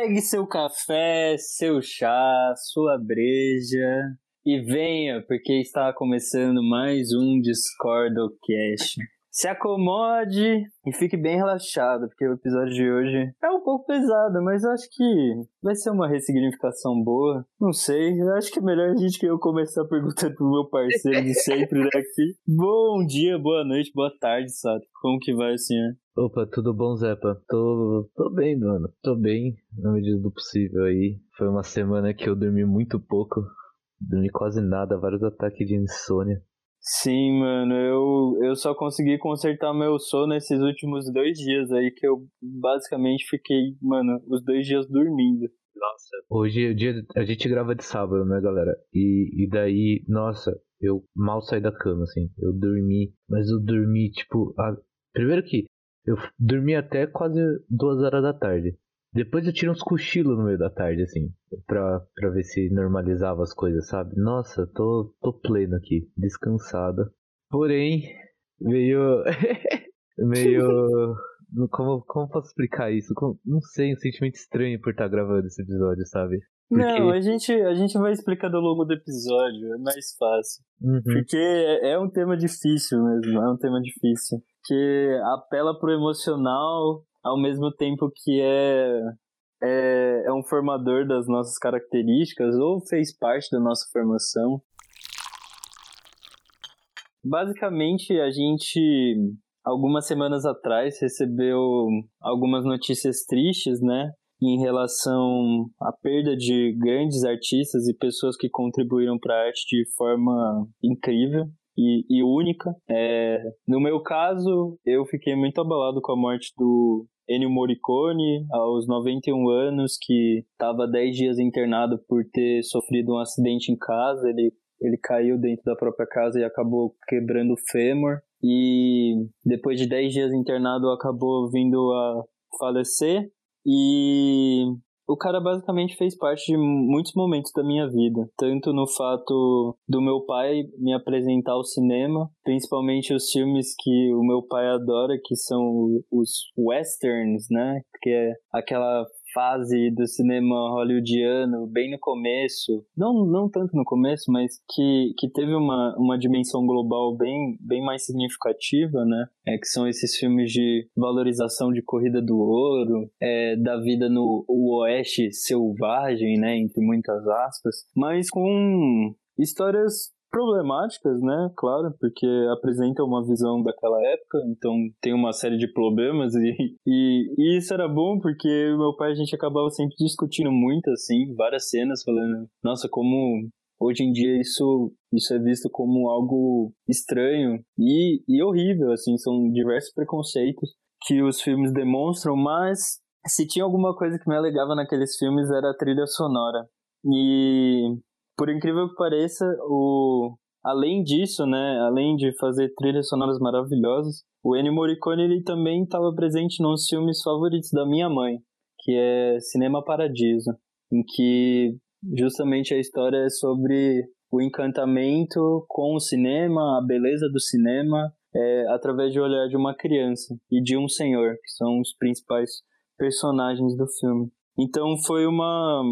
Pegue seu café, seu chá, sua breja e venha, porque está começando mais um Discordocast. Se acomode e fique bem relaxado, porque o episódio de hoje é um pouco pesado, mas eu acho que vai ser uma ressignificação boa. Não sei, eu acho que é melhor a gente que eu começar perguntando pro meu parceiro de sempre daqui. Bom dia, boa noite, boa tarde, Sato. Como que vai, senhor? Opa, tudo bom, Zepa? Tô, tô bem, mano. Tô bem, na medida do possível aí. Foi uma semana que eu dormi muito pouco. Dormi quase nada, vários ataques de insônia. Sim, mano, eu, eu só consegui consertar meu sono nesses últimos dois dias aí, que eu basicamente fiquei, mano, os dois dias dormindo. Nossa. Hoje é dia, a gente grava de sábado, né, galera? E, e daí, nossa, eu mal saí da cama, assim. Eu dormi, mas eu dormi, tipo, a... primeiro que eu dormi até quase duas horas da tarde. Depois eu tirei uns cochilos no meio da tarde, assim, pra, pra ver se normalizava as coisas, sabe? Nossa, tô, tô pleno aqui, descansado. Porém, meio. meio. Como, como posso explicar isso? Como, não sei, um sentimento estranho por estar gravando esse episódio, sabe? Porque... Não, a gente, a gente vai explicando ao longo do episódio, é mais fácil. Uhum. Porque é, é um tema difícil mesmo, é um tema difícil. Que apela pro emocional, ao mesmo tempo que é, é, é um formador das nossas características ou fez parte da nossa formação. Basicamente, a gente, algumas semanas atrás, recebeu algumas notícias tristes, né? Em relação à perda de grandes artistas e pessoas que contribuíram para a arte de forma incrível e, e única. É, no meu caso, eu fiquei muito abalado com a morte do Ennio Morricone, aos 91 anos, que estava 10 dias internado por ter sofrido um acidente em casa. Ele, ele caiu dentro da própria casa e acabou quebrando o fêmur. E depois de 10 dias internado, acabou vindo a falecer. E o cara basicamente fez parte de muitos momentos da minha vida, tanto no fato do meu pai me apresentar ao cinema, principalmente os filmes que o meu pai adora, que são os westerns, né? Que é aquela fase do cinema hollywoodiano bem no começo, não, não tanto no começo, mas que, que teve uma, uma dimensão global bem, bem mais significativa, né? É, que são esses filmes de valorização de corrida do ouro, é, da vida no oeste selvagem, né? Entre muitas aspas, mas com histórias problemáticas, né? Claro, porque apresenta uma visão daquela época, então tem uma série de problemas e, e, e, isso era bom porque meu pai a gente acabava sempre discutindo muito assim, várias cenas falando, nossa, como hoje em dia isso isso é visto como algo estranho e, e horrível, assim, são diversos preconceitos que os filmes demonstram, mas se tinha alguma coisa que me alegava naqueles filmes era a trilha sonora. E por incrível que pareça, o além disso, né, além de fazer trilhas sonoras maravilhosas, o Ennio Morricone ele também estava presente nos filmes favoritos da minha mãe, que é Cinema Paradiso, em que justamente a história é sobre o encantamento com o cinema, a beleza do cinema, é, através do olhar de uma criança e de um senhor, que são os principais personagens do filme. Então foi uma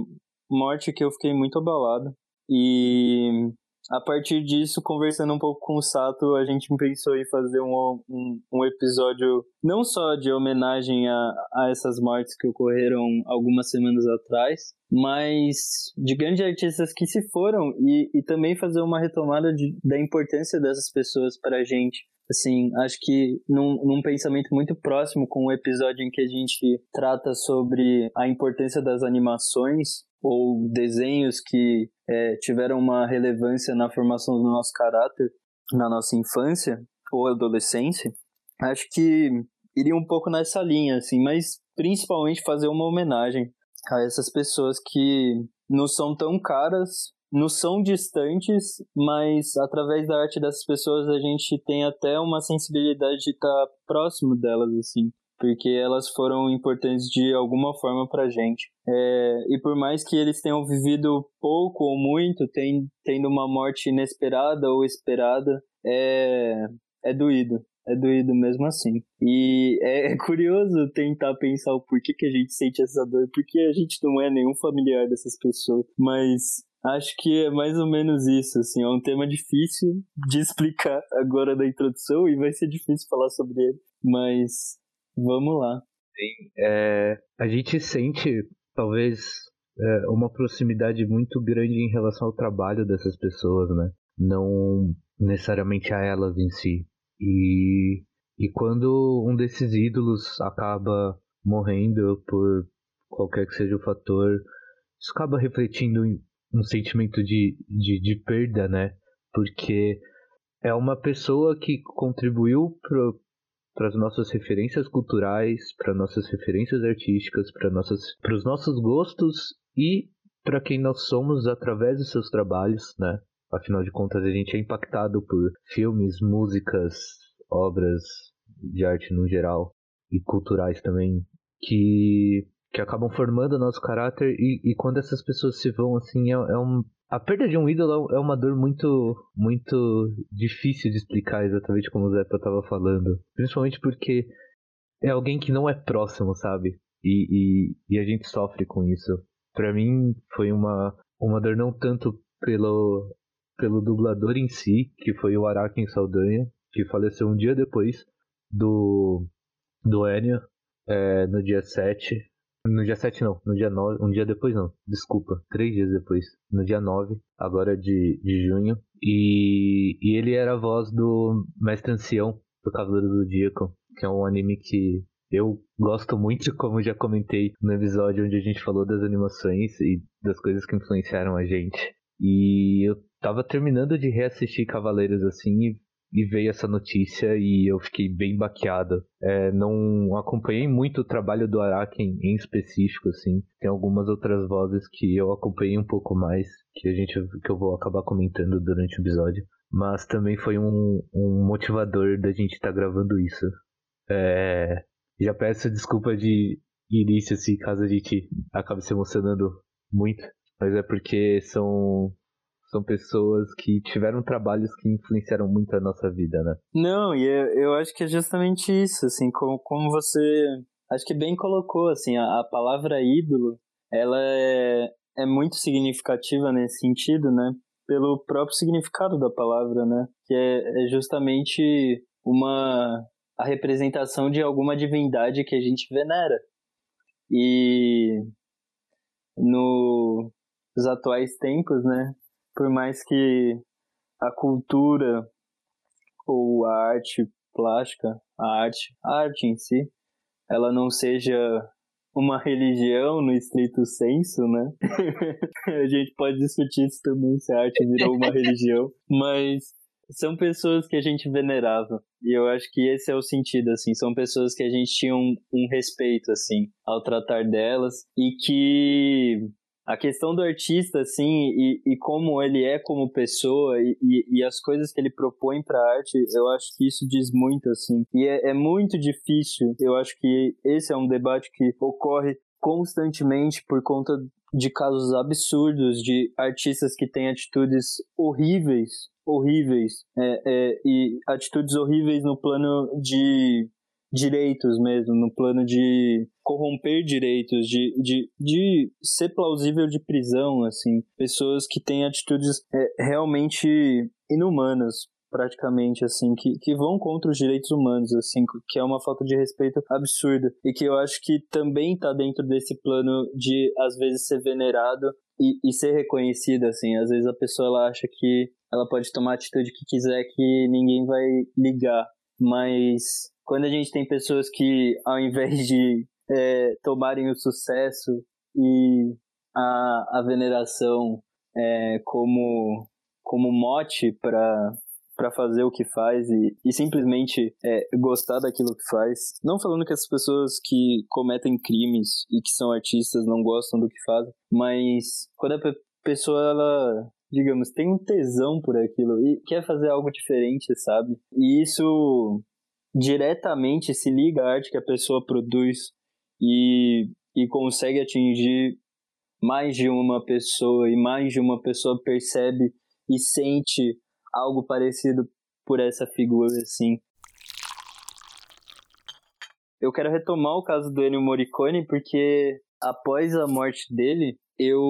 morte que eu fiquei muito abalado. E a partir disso, conversando um pouco com o Sato, a gente pensou em fazer um, um, um episódio não só de homenagem a, a essas mortes que ocorreram algumas semanas atrás, mas de grandes artistas que se foram e, e também fazer uma retomada de, da importância dessas pessoas para a gente. Assim, acho que num, num pensamento muito próximo com o episódio em que a gente trata sobre a importância das animações ou desenhos que é, tiveram uma relevância na formação do nosso caráter na nossa infância ou adolescência, acho que iria um pouco nessa linha, assim, mas principalmente fazer uma homenagem a essas pessoas que não são tão caras, não são distantes, mas através da arte dessas pessoas a gente tem até uma sensibilidade de estar próximo delas, assim porque elas foram importantes de alguma forma pra gente. É, e por mais que eles tenham vivido pouco ou muito, tem, tendo uma morte inesperada ou esperada, é, é doído. é doído mesmo assim. E é, é curioso tentar pensar o porquê que a gente sente essa dor, porque a gente não é nenhum familiar dessas pessoas, mas acho que é mais ou menos isso, assim, é um tema difícil de explicar agora na introdução e vai ser difícil falar sobre ele, mas vamos lá. Sim, é, a gente sente, talvez, é, uma proximidade muito grande em relação ao trabalho dessas pessoas, né? Não necessariamente a elas em si. E, e quando um desses ídolos acaba morrendo por qualquer que seja o fator, isso acaba refletindo um sentimento de, de, de perda, né? Porque é uma pessoa que contribuiu para as nossas referências culturais, para nossas referências artísticas, para os nossos gostos e para quem nós somos através dos seus trabalhos, né? Afinal de contas, a gente é impactado por filmes, músicas, obras de arte no geral e culturais também que, que acabam formando nosso caráter e, e quando essas pessoas se vão assim é, é um a perda de um ídolo é uma dor muito muito difícil de explicar exatamente como o Zepa estava falando. Principalmente porque é alguém que não é próximo sabe? E, e, e a gente sofre com isso. Para mim foi uma uma dor não tanto pelo pelo dublador em si, que foi o Araken Saldanha, que faleceu um dia depois do, do Enya, é, no dia 7. No dia 7 não, no dia 9, um dia depois não, desculpa, três dias depois, no dia 9, agora de, de junho. E, e ele era a voz do Mestre Ancião, do Cavaleiro do Zodíaco, que é um anime que eu gosto muito, como já comentei no episódio onde a gente falou das animações e das coisas que influenciaram a gente. E eu tava terminando de reassistir Cavaleiros assim e, e veio essa notícia e eu fiquei bem baqueado. É, não acompanhei muito o trabalho do Araken em específico, assim. Tem algumas outras vozes que eu acompanhei um pouco mais, que a gente que eu vou acabar comentando durante o episódio. Mas também foi um, um motivador da gente estar tá gravando isso. É, já peço desculpa de início, se caso a gente acabe se emocionando muito. Mas é porque são são pessoas que tiveram trabalhos que influenciaram muito a nossa vida, né? Não, e eu, eu acho que é justamente isso, assim, como, como você acho que bem colocou, assim, a, a palavra ídolo, ela é, é muito significativa nesse sentido, né? Pelo próprio significado da palavra, né? Que é, é justamente uma a representação de alguma divindade que a gente venera. E no, nos atuais tempos, né? Por mais que a cultura ou a arte plástica, a arte, a arte em si, ela não seja uma religião no estrito senso, né? a gente pode discutir isso também, se a arte virou uma religião, mas são pessoas que a gente venerava. E eu acho que esse é o sentido, assim. São pessoas que a gente tinha um, um respeito, assim, ao tratar delas. E que a questão do artista, assim, e, e como ele é como pessoa e, e, e as coisas que ele propõe para arte, eu acho que isso diz muito, assim. E é, é muito difícil, eu acho que esse é um debate que ocorre constantemente por conta de casos absurdos de artistas que têm atitudes horríveis, horríveis, é, é, e atitudes horríveis no plano de direitos mesmo, no plano de corromper direitos, de, de, de ser plausível de prisão, assim, pessoas que têm atitudes é, realmente inumanas, praticamente, assim, que, que vão contra os direitos humanos, assim, que é uma falta de respeito absurda, e que eu acho que também está dentro desse plano de, às vezes, ser venerado e, e ser reconhecida, assim, às vezes a pessoa, ela acha que ela pode tomar a atitude que quiser que ninguém vai ligar, mas quando a gente tem pessoas que, ao invés de é, tomarem o sucesso e a, a veneração é, como, como mote para para fazer o que faz e, e simplesmente é, gostar daquilo que faz. Não falando que as pessoas que cometem crimes e que são artistas não gostam do que fazem, mas quando a pessoa ela digamos tem um tesão por aquilo e quer fazer algo diferente, sabe? E isso diretamente se liga à arte que a pessoa produz e, e consegue atingir mais de uma pessoa e mais de uma pessoa percebe e sente algo parecido por essa figura assim. eu quero retomar o caso do Ennio Morricone porque após a morte dele, eu,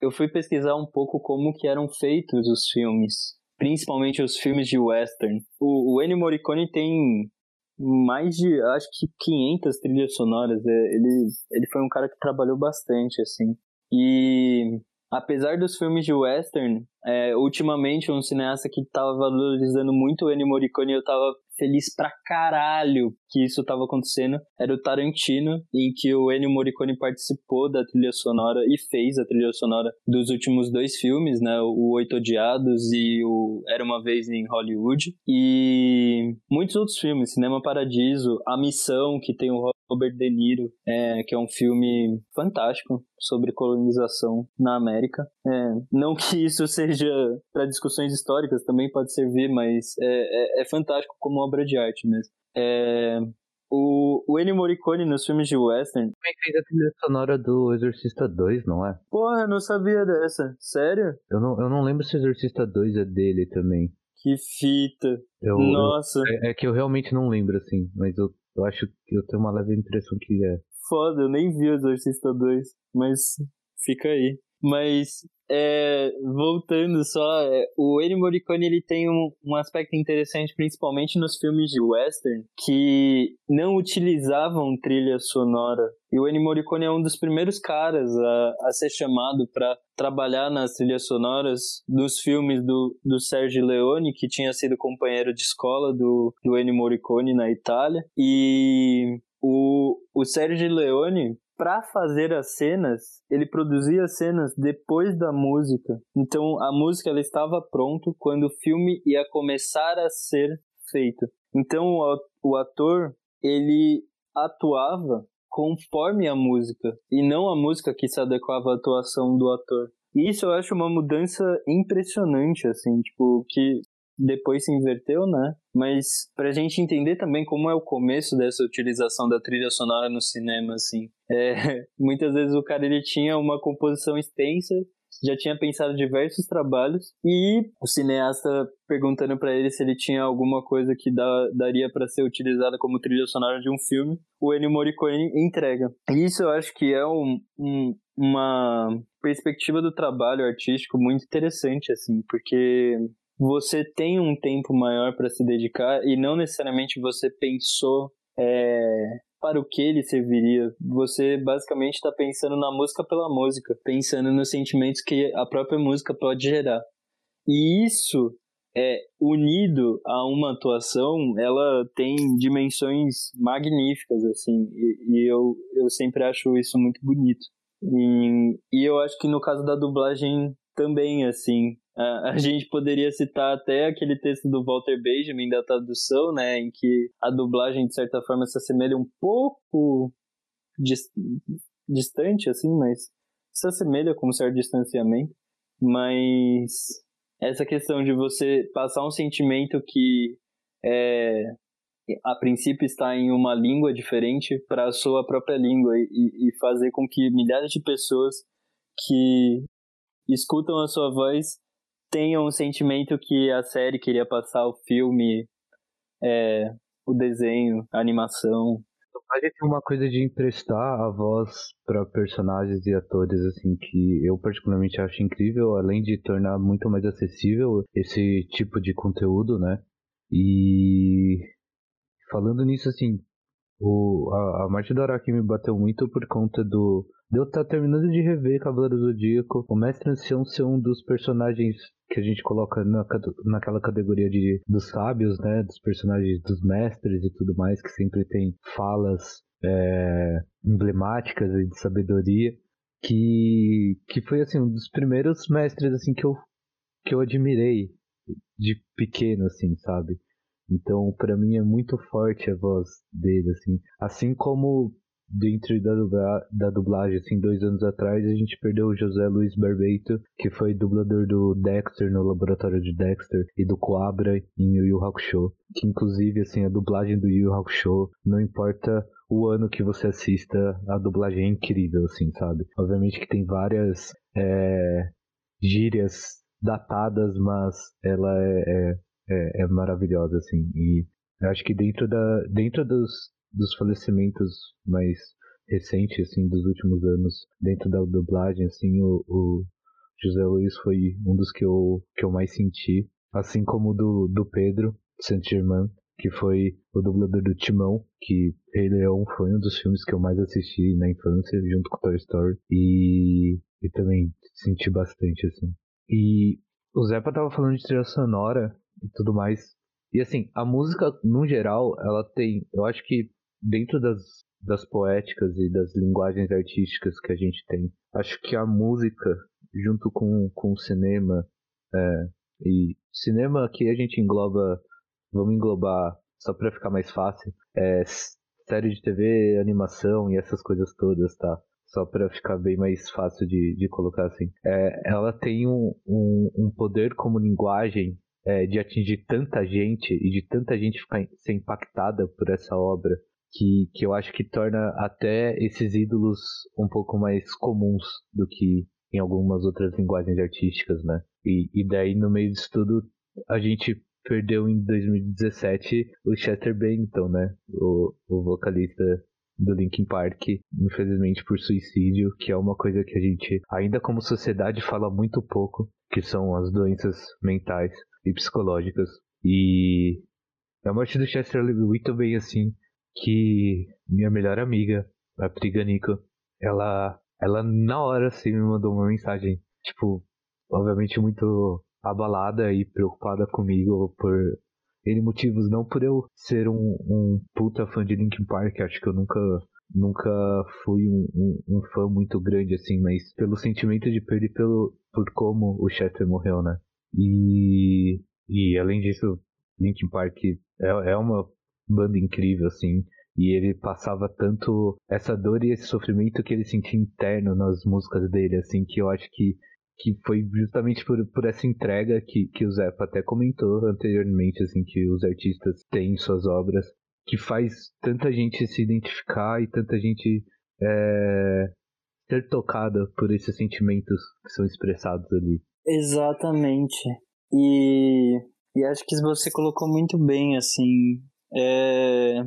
eu fui pesquisar um pouco como que eram feitos os filmes, principalmente os filmes de western. O, o Ennio Morricone tem mais de, acho que 500 trilhas sonoras. É, ele, ele foi um cara que trabalhou bastante, assim. E apesar dos filmes de western, é, ultimamente um cineasta que estava valorizando muito o Ennio Morricone, eu estava feliz pra caralho que isso tava acontecendo era o Tarantino, em que o Ennio Morricone participou da trilha sonora e fez a trilha sonora dos últimos dois filmes, né? O Oito Odiados e o Era Uma Vez em Hollywood. E muitos outros filmes, Cinema Paradiso, A Missão, que tem o Robert De Niro, é, que é um filme fantástico sobre colonização na América. É, não que isso seja para discussões históricas, também pode servir, mas é, é, é fantástico como obra de arte mesmo. É, o, o Ennio Morricone nos filmes de western... Também fez a trilha sonora do Exorcista 2, não é? Porra, eu não sabia dessa. Sério? Eu não, eu não lembro se o Exorcista 2 é dele também. Que fita. Eu, Nossa. Eu, é, é, que eu realmente não lembro, assim. Mas eu, eu acho que eu tenho uma leve impressão que é. Foda, eu nem vi o Exorcista 2. Mas fica aí. Mas, é, voltando só, é, o Ennio Morricone ele tem um, um aspecto interessante, principalmente nos filmes de western, que não utilizavam trilha sonora. E o Ennio Morricone é um dos primeiros caras a, a ser chamado para trabalhar nas trilhas sonoras dos filmes do, do Sergio Leone, que tinha sido companheiro de escola do, do Ennio Morricone na Itália. E o, o Sergio Leone, para fazer as cenas, ele produzia as cenas depois da música. Então a música ela estava pronta quando o filme ia começar a ser feito. Então o ator ele atuava conforme a música e não a música que se adequava à atuação do ator. E isso eu acho uma mudança impressionante, assim, tipo, que depois se inverteu, né? Mas pra gente entender também como é o começo dessa utilização da trilha sonora no cinema, assim. É, muitas vezes o cara ele tinha uma composição extensa, já tinha pensado diversos trabalhos e o cineasta perguntando para ele se ele tinha alguma coisa que dá, daria para ser utilizada como trilha sonora de um filme, o Ennio Morricone entrega. Isso eu acho que é um, um, uma perspectiva do trabalho artístico muito interessante, assim, porque você tem um tempo maior para se dedicar e não necessariamente você pensou é, para o que ele serviria. Você basicamente está pensando na música pela música, pensando nos sentimentos que a própria música pode gerar. E isso é unido a uma atuação, ela tem dimensões magníficas assim, e, e eu, eu sempre acho isso muito bonito. E, e eu acho que no caso da dublagem também assim, a gente poderia citar até aquele texto do Walter Benjamin da tradução, né, em que a dublagem de certa forma se assemelha um pouco distante, assim, mas se assemelha com um certo distanciamento. Mas essa questão de você passar um sentimento que é, a princípio está em uma língua diferente para a sua própria língua e, e fazer com que milhares de pessoas que escutam a sua voz tenham um sentimento que a série queria passar, o filme, é, o desenho, a animação. Tem uma coisa de emprestar a voz para personagens e atores assim que eu particularmente acho incrível, além de tornar muito mais acessível esse tipo de conteúdo, né? E falando nisso assim, o, a, a Marte do Araki me bateu muito por conta do eu tá terminando de rever Cavaleiro Zodíaco, o Mestre Ancião ser um dos personagens que a gente coloca na, naquela categoria de, dos sábios, né? Dos personagens dos mestres e tudo mais, que sempre tem falas é, emblemáticas e de sabedoria. Que, que foi assim um dos primeiros mestres assim que eu que eu admirei de pequeno assim sabe então para mim é muito forte a voz dele assim assim como dentro da, dubla, da dublagem, assim, dois anos atrás, a gente perdeu o José Luiz Barbeito, que foi dublador do Dexter no laboratório de Dexter e do Coabra em Yu Yu Hakusho. Que inclusive, assim, a dublagem do Yu Yu Hakusho, não importa o ano que você assista, a dublagem é incrível, assim, sabe? Obviamente que tem várias é, gírias datadas, mas ela é, é, é, é maravilhosa, assim. E eu acho que dentro, da, dentro dos, dos falecimentos mais recentes, assim, dos últimos anos, dentro da dublagem, assim, o, o José Luiz foi um dos que eu, que eu mais senti, assim como do, do Pedro Saint-Germain, que foi o dublador do Timão, que Rei Leão foi um dos filmes que eu mais assisti na infância, junto com Toy Story, e, e também senti bastante, assim. E o Zepa tava falando de trilha sonora e tudo mais, e assim, a música, no geral, ela tem, eu acho que dentro das, das poéticas e das linguagens artísticas que a gente tem, acho que a música, junto com, com o cinema, é, e cinema aqui a gente engloba vamos englobar, só para ficar mais fácil, é, série de TV, animação e essas coisas todas, tá? Só para ficar bem mais fácil de, de colocar assim. É, ela tem um, um, um, poder como linguagem é, de atingir tanta gente e de tanta gente ficar, ser impactada por essa obra que, que eu acho que torna até esses ídolos um pouco mais comuns do que em algumas outras linguagens artísticas, né? E, e daí, no meio disso tudo, a gente perdeu em 2017 o Chester Bennington, né? O, o vocalista do Linkin Park, infelizmente por suicídio, que é uma coisa que a gente, ainda como sociedade, fala muito pouco, que são as doenças mentais e psicológicas. E a morte do Chester eu muito bem assim, que minha melhor amiga, a Priganico, ela, ela na hora assim me mandou uma mensagem, tipo, obviamente muito abalada e preocupada comigo por N motivos, não por eu ser um, um puta fã de Linkin Park, acho que eu nunca nunca fui um, um, um, fã muito grande assim, mas pelo sentimento de perder pelo por como o Chester morreu, né? E e além disso, Linkin Park é, é uma banda incrível assim, e ele passava tanto essa dor e esse sofrimento que ele sentia interno nas músicas dele assim, que eu acho que que foi justamente por, por essa entrega que, que o Zepa até comentou anteriormente, assim, que os artistas têm em suas obras, que faz tanta gente se identificar e tanta gente é, ser tocada por esses sentimentos que são expressados ali. Exatamente. E, e acho que você colocou muito bem, assim, é,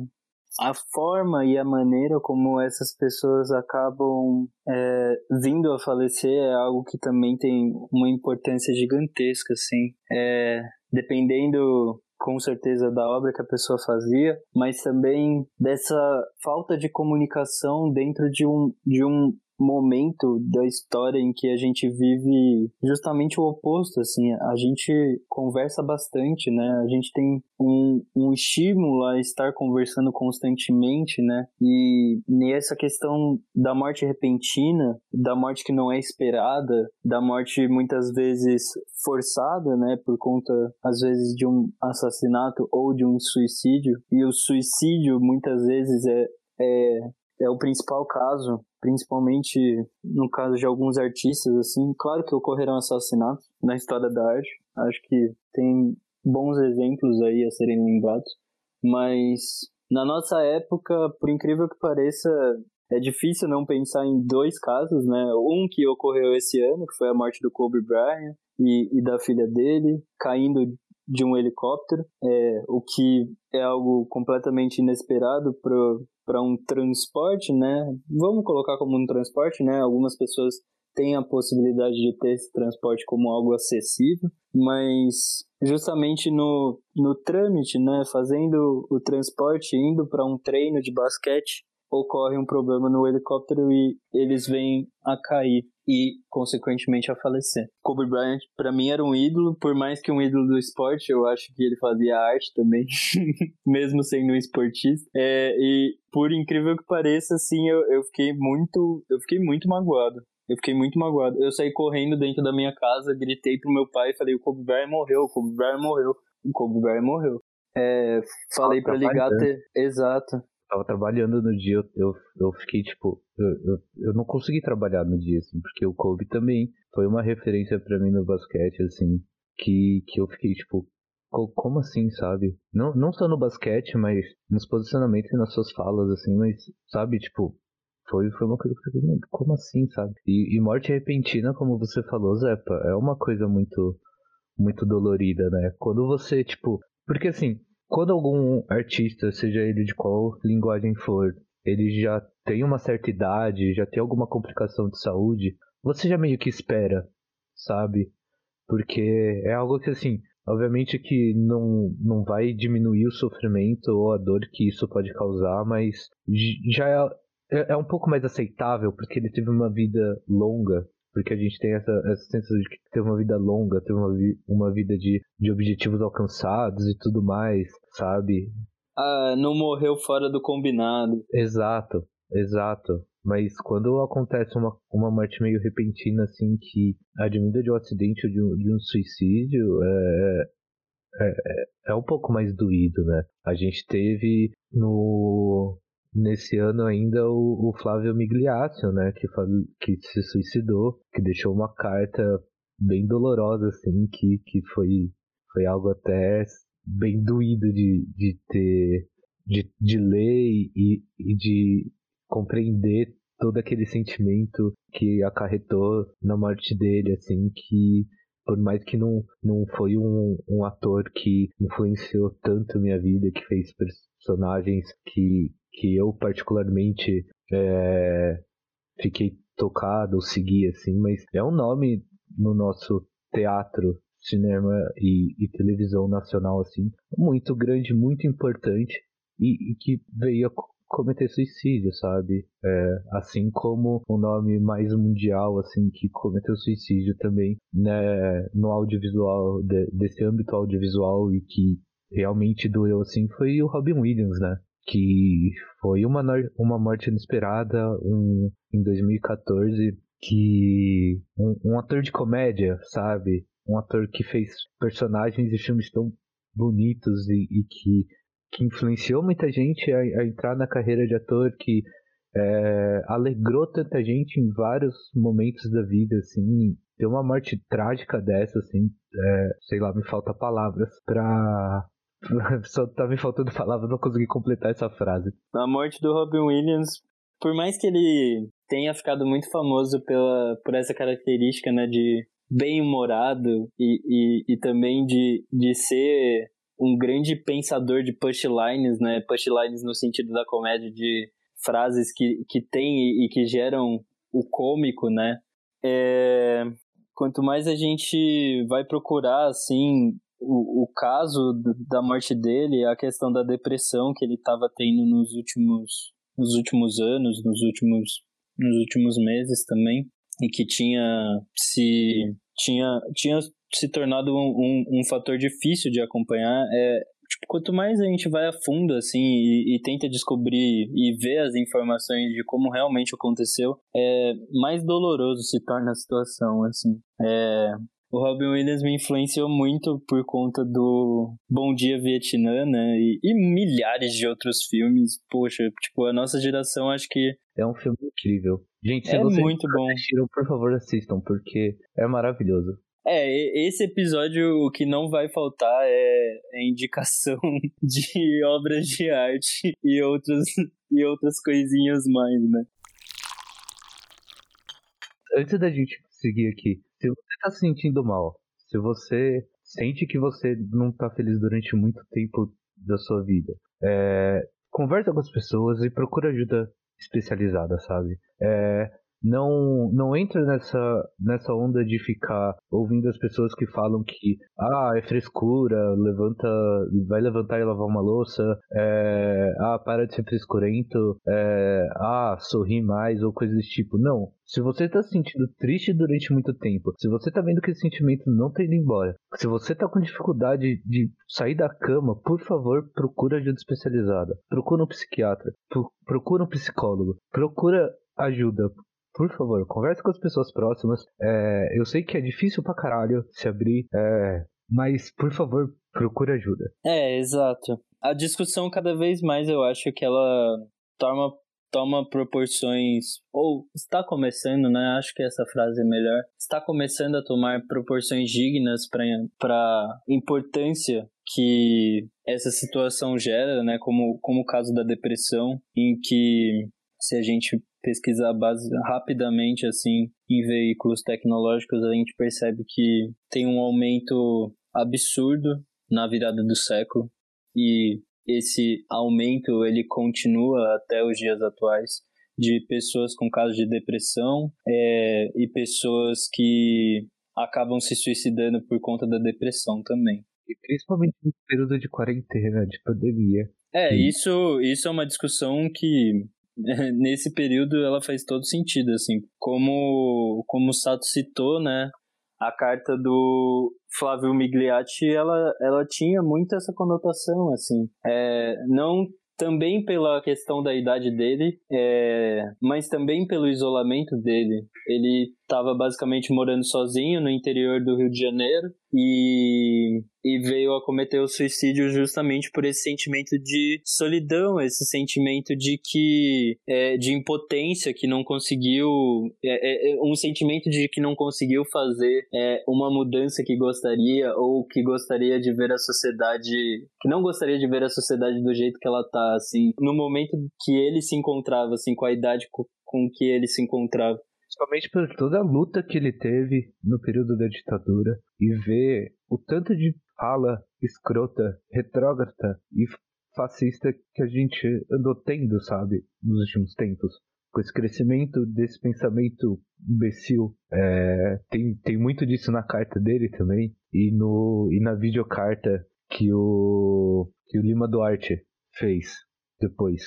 a forma e a maneira como essas pessoas acabam é, vindo a falecer é algo que também tem uma importância gigantesca, assim. É, dependendo com certeza da obra que a pessoa fazia, mas também dessa falta de comunicação dentro de um, de um momento da história em que a gente vive justamente o oposto, assim, a gente conversa bastante, né, a gente tem um, um estímulo a estar conversando constantemente, né, e nessa questão da morte repentina, da morte que não é esperada, da morte muitas vezes forçada, né, por conta, às vezes, de um assassinato ou de um suicídio, e o suicídio muitas vezes é, é é o principal caso, principalmente no caso de alguns artistas, assim. Claro que ocorreram assassinatos na história da arte, acho que tem bons exemplos aí a serem lembrados, mas na nossa época, por incrível que pareça, é difícil não pensar em dois casos, né? Um que ocorreu esse ano, que foi a morte do Kobe Bryant e, e da filha dele, caindo de um helicóptero, é, o que é algo completamente inesperado para um transporte, né? Vamos colocar como um transporte, né? Algumas pessoas têm a possibilidade de ter esse transporte como algo acessível, mas justamente no, no trâmite, né? Fazendo o transporte, indo para um treino de basquete, ocorre um problema no helicóptero e eles vêm a cair e, consequentemente, a falecer. Kobe Bryant, para mim, era um ídolo, por mais que um ídolo do esporte, eu acho que ele fazia arte também, mesmo sendo um esportista. É, e, por incrível que pareça, assim, eu, eu fiquei muito, eu fiquei muito magoado. Eu fiquei muito magoado. Eu saí correndo dentro da minha casa, gritei pro meu pai e falei: o Kobe Bryant morreu, o Kobe Bryant morreu, o Kobe Bryant morreu. É, falei para ligar. Ter... Exato tava trabalhando no dia, eu, eu fiquei tipo, eu, eu, eu não consegui trabalhar no dia, assim, porque o Kobe também foi uma referência para mim no basquete, assim, que, que eu fiquei tipo, como assim, sabe? Não, não só no basquete, mas nos posicionamentos e nas suas falas, assim, mas, sabe, tipo, foi, foi uma coisa que eu falei, como assim, sabe? E, e morte repentina, como você falou, Zepa, é uma coisa muito, muito dolorida, né? Quando você, tipo, porque assim, quando algum artista, seja ele de qual linguagem for, ele já tem uma certa idade, já tem alguma complicação de saúde, você já meio que espera, sabe? Porque é algo que assim, obviamente que não, não vai diminuir o sofrimento ou a dor que isso pode causar, mas já é, é, é um pouco mais aceitável porque ele teve uma vida longa porque a gente tem essa, essa sensação de que teve uma vida longa, teve uma, vi, uma vida de, de objetivos alcançados e tudo mais, sabe? Ah, não morreu fora do combinado. Exato, exato. Mas quando acontece uma, uma morte meio repentina, assim, que advinda de um acidente ou de um, de um suicídio, é, é, é, é um pouco mais doído, né? A gente teve no, nesse ano ainda o, o Flávio Migliaccio, né, que, que se suicidou, que deixou uma carta bem dolorosa, assim, que, que foi, foi algo até bem doído de, de ter, de, de ler e, e de compreender todo aquele sentimento que acarretou na morte dele, assim, que por mais que não, não foi um, um ator que influenciou tanto minha vida, que fez personagens que, que eu particularmente é, fiquei tocado, segui assim, mas é um nome no nosso teatro, cinema e, e televisão nacional assim, muito grande, muito importante e, e que veio a cometer suicídio, sabe? É, assim como o nome mais mundial, assim, que cometeu suicídio também, né, no audiovisual, de, desse âmbito audiovisual e que realmente doeu, assim, foi o Robin Williams, né? Que foi uma, uma morte inesperada um, em 2014 que um, um, ator de comédia, sabe? Um ator que fez personagens e filmes tão bonitos e, e que, que influenciou muita gente a, a, entrar na carreira de ator, que é, alegrou tanta gente em vários momentos da vida, assim, ter uma morte trágica dessa, assim, é, sei lá, me falta palavras para Só tá me faltando palavra, não consegui completar essa frase. A morte do Robin Williams, por mais que ele tenha ficado muito famoso pela, por essa característica, né, de bem-humorado e, e, e também de, de ser um grande pensador de pushlines, né, pushlines no sentido da comédia, de frases que, que tem e, e que geram o cômico, né, é, quanto mais a gente vai procurar, assim, o, o caso da morte dele, a questão da depressão que ele estava tendo nos últimos, nos últimos anos, nos últimos, nos últimos meses também, e que tinha se tinha, tinha se tornado um, um, um fator difícil de acompanhar. É, tipo, quanto mais a gente vai a fundo assim e, e, tenta descobrir e ver as informações de como realmente aconteceu, é mais doloroso se torna a situação assim. É, o Robin Williams me influenciou muito por conta do Bom Dia Vietnã, né? E, e, milhares de outros filmes. Poxa, tipo, a nossa geração acho que. É um filme incrível. Gente, se é vocês muito bom. assistiram, por favor, assistam, porque é maravilhoso. É, esse episódio o que não vai faltar é, é indicação de obras de arte e outros e outras coisinhas mais, né? Antes da gente seguir aqui, se você tá se sentindo mal, se você sente que você não tá feliz durante muito tempo da sua vida, é, conversa com as pessoas e procura ajuda especializada, sabe? É, não não entra nessa nessa onda de ficar ouvindo as pessoas que falam que ah é frescura levanta vai levantar e lavar uma louça é, ah para de ser frescurento é, ah sorri mais ou coisas desse tipo. Não. Se você está se sentindo triste durante muito tempo se você está vendo que esse sentimento não está indo embora se você está com dificuldade de sair da cama por favor procura ajuda especializada. Procura um psiquiatra procura um psicólogo procura ajuda por favor, converse com as pessoas próximas. É, eu sei que é difícil pra caralho se abrir, é, mas por favor, procure ajuda. É, exato. A discussão cada vez mais eu acho que ela toma toma proporções ou está começando, né? Acho que essa frase é melhor. Está começando a tomar proporções dignas para importância que essa situação gera, né? Como como o caso da depressão, em que se a gente pesquisar base, rapidamente assim em veículos tecnológicos, a gente percebe que tem um aumento absurdo na virada do século e esse aumento ele continua até os dias atuais de pessoas com casos de depressão é, e pessoas que acabam se suicidando por conta da depressão também. E principalmente no período de quarentena, de pandemia. É, isso, isso é uma discussão que nesse período ela faz todo sentido, assim. Como, como o Sato citou, né? A carta do Flávio Migliatti, ela, ela tinha muito essa conotação, assim. É, não também pela questão da idade dele, é, mas também pelo isolamento dele. Ele estava basicamente morando sozinho no interior do Rio de Janeiro e, e veio a cometer o suicídio justamente por esse sentimento de solidão, esse sentimento de que é, de impotência que não conseguiu, é, é, é, um sentimento de que não conseguiu fazer é, uma mudança que gostaria ou que gostaria de ver a sociedade, que não gostaria de ver a sociedade do jeito que ela tá, assim, no momento que ele se encontrava, assim, com a idade com que ele se encontrava principalmente por toda a luta que ele teve no período da ditadura e ver o tanto de fala escrota, retrógrada e fascista que a gente andou tendo, sabe, nos últimos tempos. Com esse crescimento desse pensamento imbecil. É, tem, tem muito disso na carta dele também. E, no, e na videocarta que o, que o Lima Duarte fez depois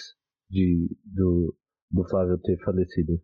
de, do, do Flávio ter falecido.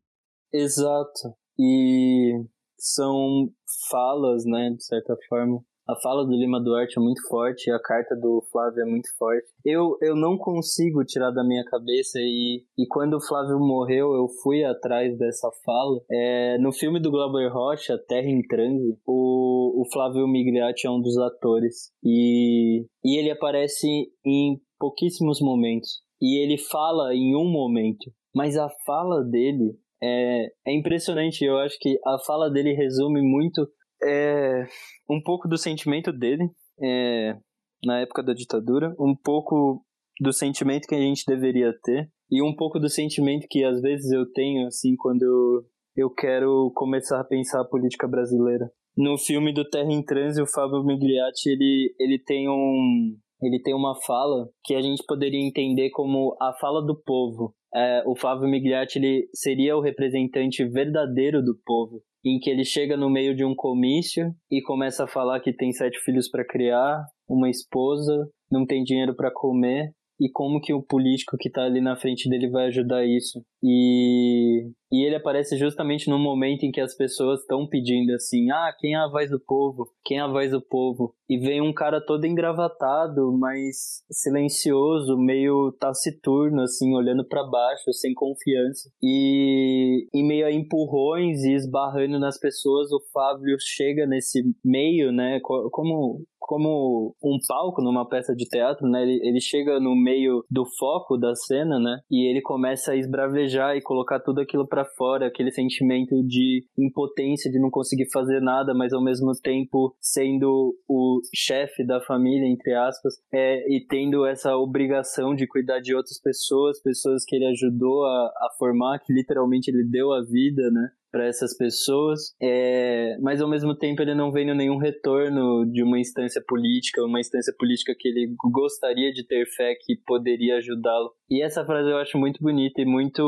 Exato. E são falas, né, de certa forma. A fala do Lima Duarte é muito forte, a carta do Flávio é muito forte. Eu, eu não consigo tirar da minha cabeça e, e quando o Flávio morreu eu fui atrás dessa fala. É, no filme do Glauber Rocha, Terra em Transe, o, o Flávio Migliatti é um dos atores e, e ele aparece em pouquíssimos momentos. E ele fala em um momento, mas a fala dele é, é impressionante. Eu acho que a fala dele resume muito é, um pouco do sentimento dele é, na época da ditadura, um pouco do sentimento que a gente deveria ter e um pouco do sentimento que às vezes eu tenho assim quando eu, eu quero começar a pensar a política brasileira. No filme do Terra em Transe, o Fábio Migliatti ele, ele tem um ele tem uma fala que a gente poderia entender como a fala do povo é, o Flávio Migliatti ele seria o representante verdadeiro do povo, em que ele chega no meio de um comício e começa a falar que tem sete filhos para criar, uma esposa, não tem dinheiro para comer e como que o político que está ali na frente dele vai ajudar isso. E, e ele aparece justamente no momento em que as pessoas estão pedindo assim: ah, quem é a voz do povo? Quem é a voz do povo? E vem um cara todo engravatado, mas silencioso, meio taciturno, assim, olhando para baixo, sem confiança. E em meio a empurrões e esbarrando nas pessoas, o Fábio chega nesse meio, né? Como como um palco numa peça de teatro, né? Ele, ele chega no meio do foco da cena, né? E ele começa a esbravejar e colocar tudo aquilo para fora, aquele sentimento de impotência, de não conseguir fazer nada, mas ao mesmo tempo sendo o chefe da família, entre aspas, é, e tendo essa obrigação de cuidar de outras pessoas, pessoas que ele ajudou a, a formar, que literalmente ele deu a vida, né? Para essas pessoas, é, mas ao mesmo tempo ele não vendo nenhum retorno de uma instância política, uma instância política que ele gostaria de ter fé que poderia ajudá-lo. E essa frase eu acho muito bonita e muito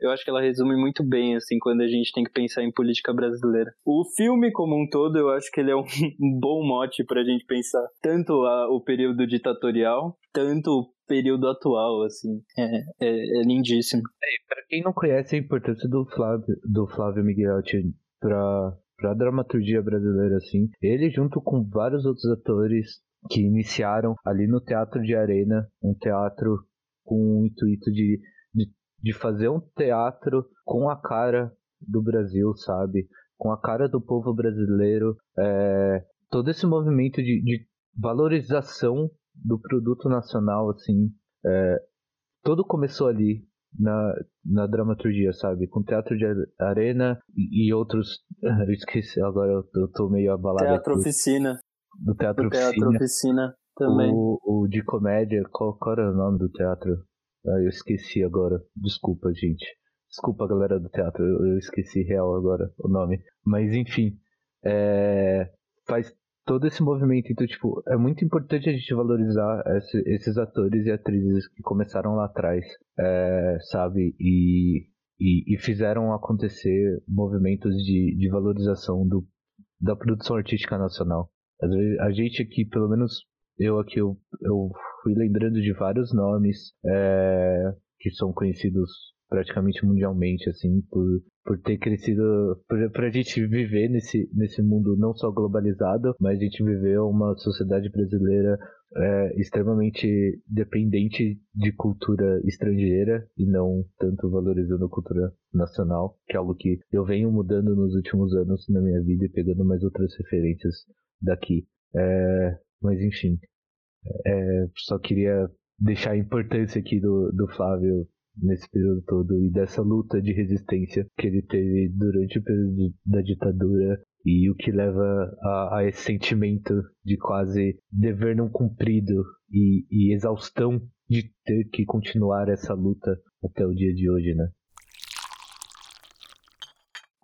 eu acho que ela resume muito bem, assim, quando a gente tem que pensar em política brasileira. O filme como um todo, eu acho que ele é um bom mote pra gente pensar tanto a, o período ditatorial, tanto período atual, assim. É, é, é lindíssimo. É, pra quem não conhece a importância do Flávio, do Flávio Miguelotti pra, pra dramaturgia brasileira, assim, ele junto com vários outros atores que iniciaram ali no Teatro de Arena, um teatro com o intuito de de fazer um teatro com a cara do Brasil, sabe? Com a cara do povo brasileiro. É, todo esse movimento de, de, valorização do produto nacional, assim. É, todo começou ali na, na dramaturgia, sabe? Com teatro de arena e, e outros. Eu esqueci, agora eu tô, eu tô meio abalado. Teatro aqui. oficina. Do teatro, do oficina. teatro oficina também. O, o de comédia, qual, qual era o nome do teatro? Ah, eu esqueci agora. Desculpa, gente. Desculpa, galera do teatro. Eu, eu esqueci real agora o nome. Mas enfim. É... Faz todo esse movimento. Então, tipo, é muito importante a gente valorizar esse, esses atores e atrizes que começaram lá atrás, é, sabe? E, e, e, fizeram acontecer movimentos de, de valorização do, da produção artística nacional. Às vezes, a gente aqui, pelo menos eu aqui, eu, eu fui lembrando de vários nomes é, que são conhecidos praticamente mundialmente, assim, por, por ter crescido, por a gente viver nesse, nesse mundo não só globalizado, mas a gente viver uma sociedade brasileira é, extremamente dependente de cultura estrangeira e não tanto valorizando a cultura nacional, que é algo que eu venho mudando nos últimos anos na minha vida e pegando mais outras referências daqui. É, mas enfim, é, só queria deixar a importância aqui do, do Flávio nesse período todo e dessa luta de resistência que ele teve durante o período da ditadura e o que leva a, a esse sentimento de quase dever não cumprido e, e exaustão de ter que continuar essa luta até o dia de hoje, né?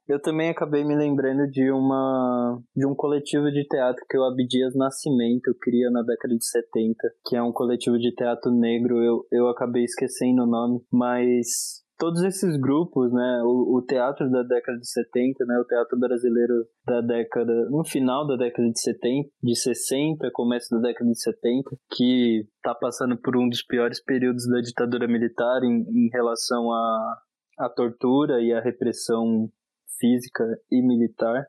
Eu também acabei me lembrando de uma de um coletivo de teatro que o Abdias Nascimento cria na década de 70, que é um coletivo de teatro negro. Eu, eu acabei esquecendo o nome, mas todos esses grupos, né, o, o, teatro da década de 70, né, o teatro brasileiro da década, no final da década de 70, de 60, começo da década de 70, que está passando por um dos piores períodos da ditadura militar em, em relação à, à tortura e à repressão física e militar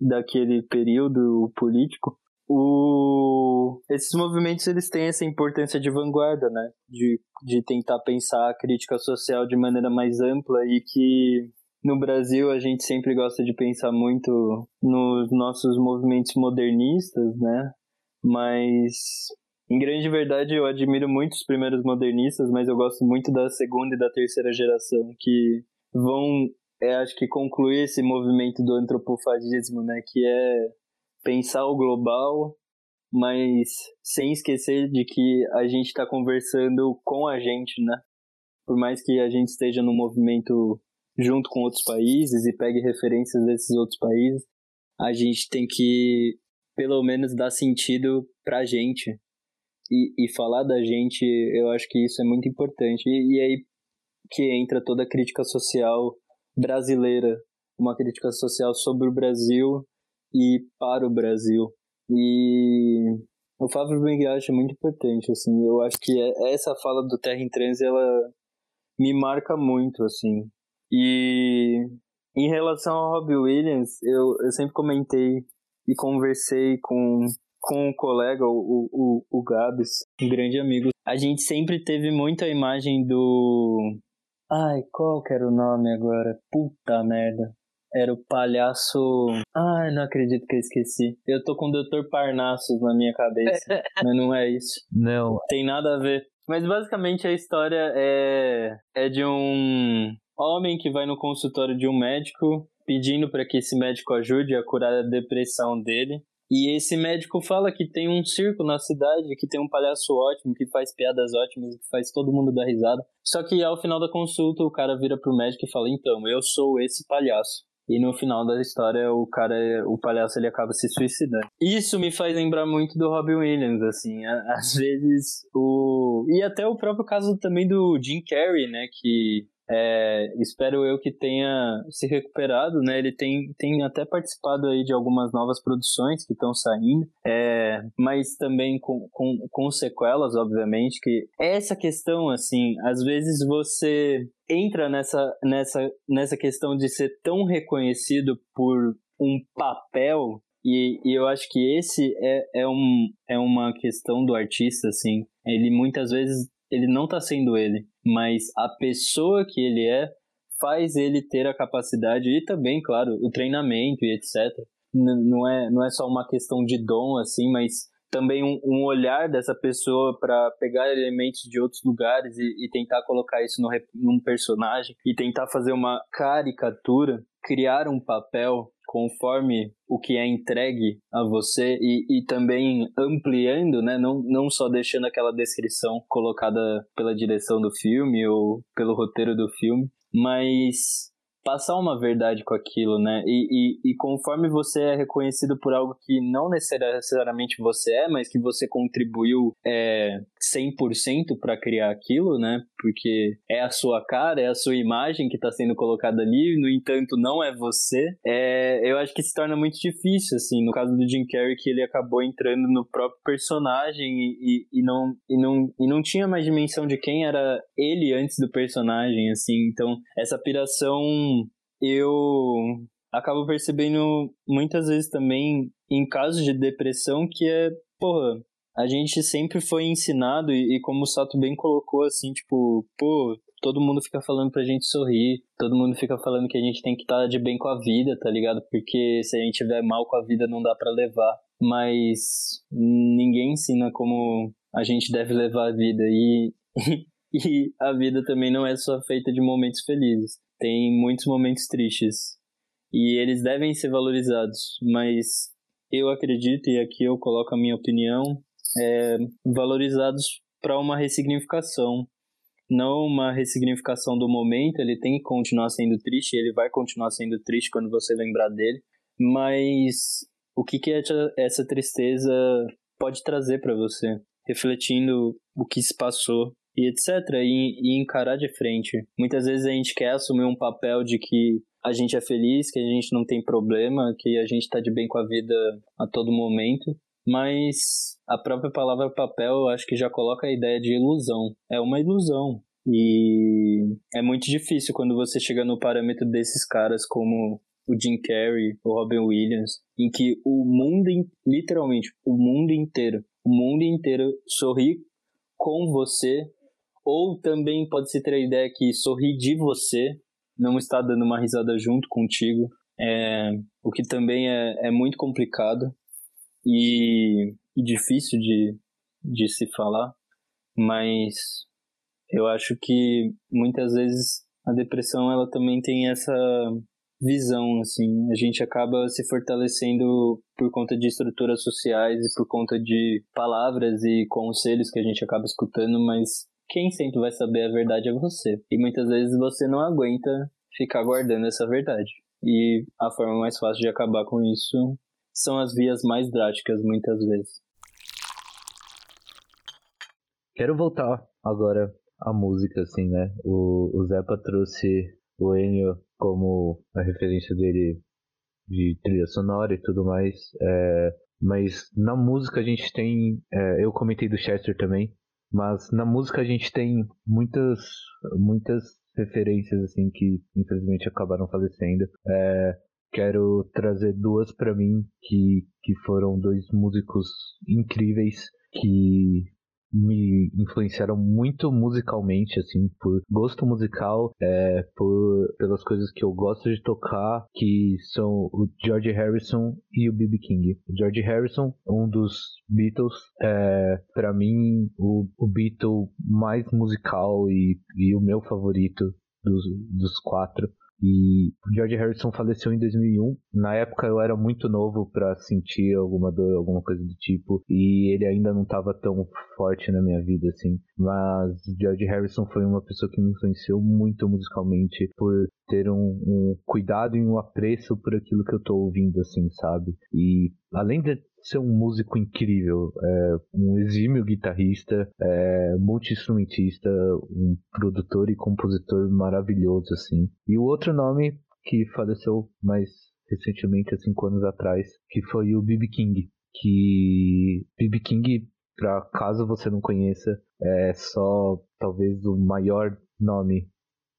daquele período político, o... esses movimentos eles têm essa importância de vanguarda, né? De, de tentar pensar a crítica social de maneira mais ampla e que no Brasil a gente sempre gosta de pensar muito nos nossos movimentos modernistas, né? Mas em grande verdade eu admiro muito os primeiros modernistas, mas eu gosto muito da segunda e da terceira geração que vão é, acho que concluir esse movimento do antropofagismo, né, que é pensar o global, mas sem esquecer de que a gente está conversando com a gente, né? Por mais que a gente esteja no movimento junto com outros países e pegue referências desses outros países, a gente tem que pelo menos dar sentido pra gente. E, e falar da gente, eu acho que isso é muito importante. E, e aí que entra toda a crítica social brasileira, uma crítica social sobre o Brasil e para o Brasil. E o Fábio Benguiache é muito importante, assim, eu acho que é, essa fala do Terra em Trans, ela me marca muito, assim. E em relação ao Robbie Williams, eu, eu sempre comentei e conversei com, com um colega, o, o, o Gabs, um grande amigo. A gente sempre teve muita imagem do Ai, qual que era o nome agora? Puta merda. Era o palhaço. Ai, não acredito que eu esqueci. Eu tô com o Dr. Parnassus na minha cabeça. mas não é isso. Não. Tem nada a ver. Mas basicamente a história é, é de um homem que vai no consultório de um médico pedindo para que esse médico ajude a curar a depressão dele. E esse médico fala que tem um circo na cidade, que tem um palhaço ótimo, que faz piadas ótimas, que faz todo mundo dar risada. Só que ao final da consulta, o cara vira pro médico e fala: "Então, eu sou esse palhaço". E no final da história, o cara, o palhaço, ele acaba se suicidando. Isso me faz lembrar muito do Robin Williams, assim. Às vezes, o... E até o próprio caso também do Jim Carrey, né? Que é, espero eu que tenha se recuperado, né? Ele tem, tem até participado aí de algumas novas produções que estão saindo, é, mas também com, com, com sequelas, obviamente, que essa questão, assim, às vezes você entra nessa, nessa, nessa questão de ser tão reconhecido por um papel e, e, eu acho que esse é, é, um, é uma questão do artista, assim. Ele muitas vezes ele não está sendo ele, mas a pessoa que ele é faz ele ter a capacidade e também, claro, o treinamento e etc. não é, não é só uma questão de dom, assim, mas também um, um olhar dessa pessoa para pegar elementos de outros lugares e, e tentar colocar isso no, num personagem e tentar fazer uma caricatura, criar um papel conforme o que é entregue a você e, e também ampliando, né? Não, não só deixando aquela descrição colocada pela direção do filme ou pelo roteiro do filme, mas passar uma verdade com aquilo, né? E, e, e, conforme você é reconhecido por algo que não necessariamente você é, mas que você contribuiu é, 100% para criar aquilo, né? Porque é a sua cara, é a sua imagem que está sendo colocada ali, no entanto, não é você. É, eu acho que se torna muito difícil, assim. No caso do Jim Carrey, que ele acabou entrando no próprio personagem e, e, e, não, e, não, e não tinha mais dimensão de quem era ele antes do personagem, assim. Então, essa piração eu acabo percebendo muitas vezes também em casos de depressão que é, porra, a gente sempre foi ensinado, e, e, como o Sato bem colocou, assim, tipo, pô, todo mundo fica falando pra gente sorrir, todo mundo fica falando que a gente tem que estar tá de bem com a vida, tá ligado? Porque se a gente tiver mal com a vida não dá para levar. Mas ninguém ensina como a gente deve levar a vida. E, e a vida também não é só feita de momentos felizes. Tem muitos momentos tristes. E eles devem ser valorizados, mas eu acredito, e aqui eu coloco a minha opinião, é, valorizados para uma ressignificação. Não uma ressignificação do momento, ele tem que continuar sendo triste, ele vai continuar sendo triste quando você lembrar dele, mas o que, que essa tristeza pode trazer para você, refletindo o que se passou e etc. E, e encarar de frente. Muitas vezes a gente quer assumir um papel de que a gente é feliz, que a gente não tem problema, que a gente está de bem com a vida a todo momento. Mas a própria palavra papel eu acho que já coloca a ideia de ilusão. É uma ilusão. E é muito difícil quando você chega no parâmetro desses caras como o Jim Carrey, o Robin Williams, em que o mundo, literalmente, o mundo inteiro, o mundo inteiro sorri com você ou também pode-se ter a ideia que sorrir de você não está dando uma risada junto contigo, é, o que também é, é muito complicado e, e difícil de, de se falar, mas eu acho que muitas vezes a depressão ela também tem essa visão assim. A gente acaba se fortalecendo por conta de estruturas sociais e por conta de palavras e conselhos que a gente acaba escutando mas quem sempre vai saber a verdade é você. E muitas vezes você não aguenta ficar guardando essa verdade. E a forma mais fácil de acabar com isso são as vias mais drásticas, muitas vezes. Quero voltar agora à música, assim, né? O, o Zepa trouxe o Enio como a referência dele de trilha sonora e tudo mais. É, mas na música a gente tem. É, eu comentei do Chester também. Mas na música a gente tem muitas, muitas referências assim que infelizmente acabaram falecendo. É, quero trazer duas para mim que, que foram dois músicos incríveis que me influenciaram muito musicalmente, assim, por gosto musical, é, por, pelas coisas que eu gosto de tocar, que são o George Harrison e o B.B. King. O George Harrison, um dos Beatles, é, para mim, o, o Beatle mais musical e, e o meu favorito dos, dos quatro. E George Harrison faleceu em 2001. Na época eu era muito novo para sentir alguma dor, alguma coisa do tipo, e ele ainda não estava tão forte na minha vida assim. Mas George Harrison foi uma pessoa que me influenciou muito musicalmente por ter um, um cuidado e um apreço por aquilo que eu tô ouvindo assim, sabe? E além de ser um músico incrível, é, um exímio guitarrista, é, multi-instrumentista, um produtor e compositor maravilhoso, assim. E o outro nome que faleceu mais recentemente, há cinco anos atrás, que foi o B.B. King. Que B.B. King, pra caso você não conheça, é só talvez o maior nome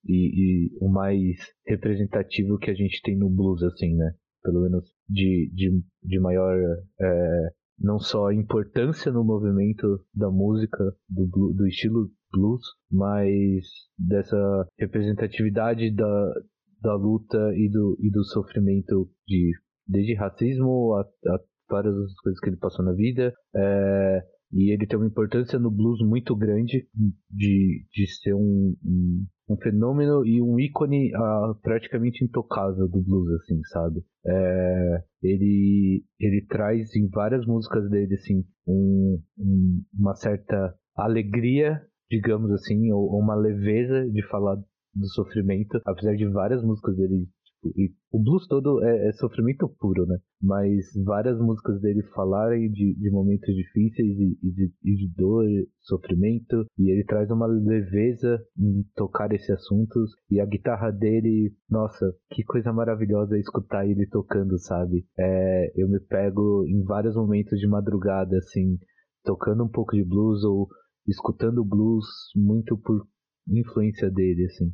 e, e, o mais representativo que a gente tem no blues, assim, né? Pelo menos de, de, de maior é, não só importância no movimento da música, do, do estilo blues, mas dessa representatividade da, da luta e do, e do sofrimento de desde racismo a, a várias coisas que ele passou na vida. É, e ele tem uma importância no blues muito grande de, de ser um, um, um fenômeno e um ícone uh, praticamente intocável do blues, assim, sabe? É, ele, ele traz em várias músicas dele, assim, um, um, uma certa alegria, digamos assim, ou, ou uma leveza de falar do sofrimento, apesar de várias músicas dele e o blues todo é, é, sofrimento puro, né? Mas várias músicas dele falarem de, de momentos difíceis e, e, de, e de dor, sofrimento, e ele traz uma leveza em tocar esses assuntos. E a guitarra dele, nossa, que coisa maravilhosa escutar ele tocando, sabe? É, eu me pego em vários momentos de madrugada, assim, tocando um pouco de blues ou escutando blues muito por influência dele, assim.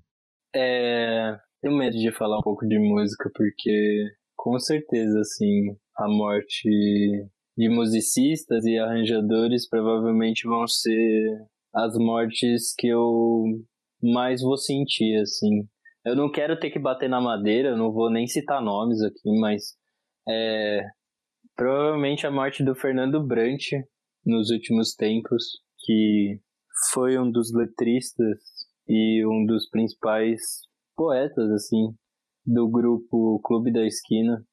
É, tenho medo de falar um pouco de música, porque com certeza, assim, a morte de musicistas e arranjadores provavelmente vão ser as mortes que eu mais vou sentir, assim. Eu não quero ter que bater na madeira, não vou nem citar nomes aqui, mas é, provavelmente a morte do Fernando Brant nos últimos tempos, que foi um dos letristas e um dos principais poetas, assim, do grupo Clube da Esquina,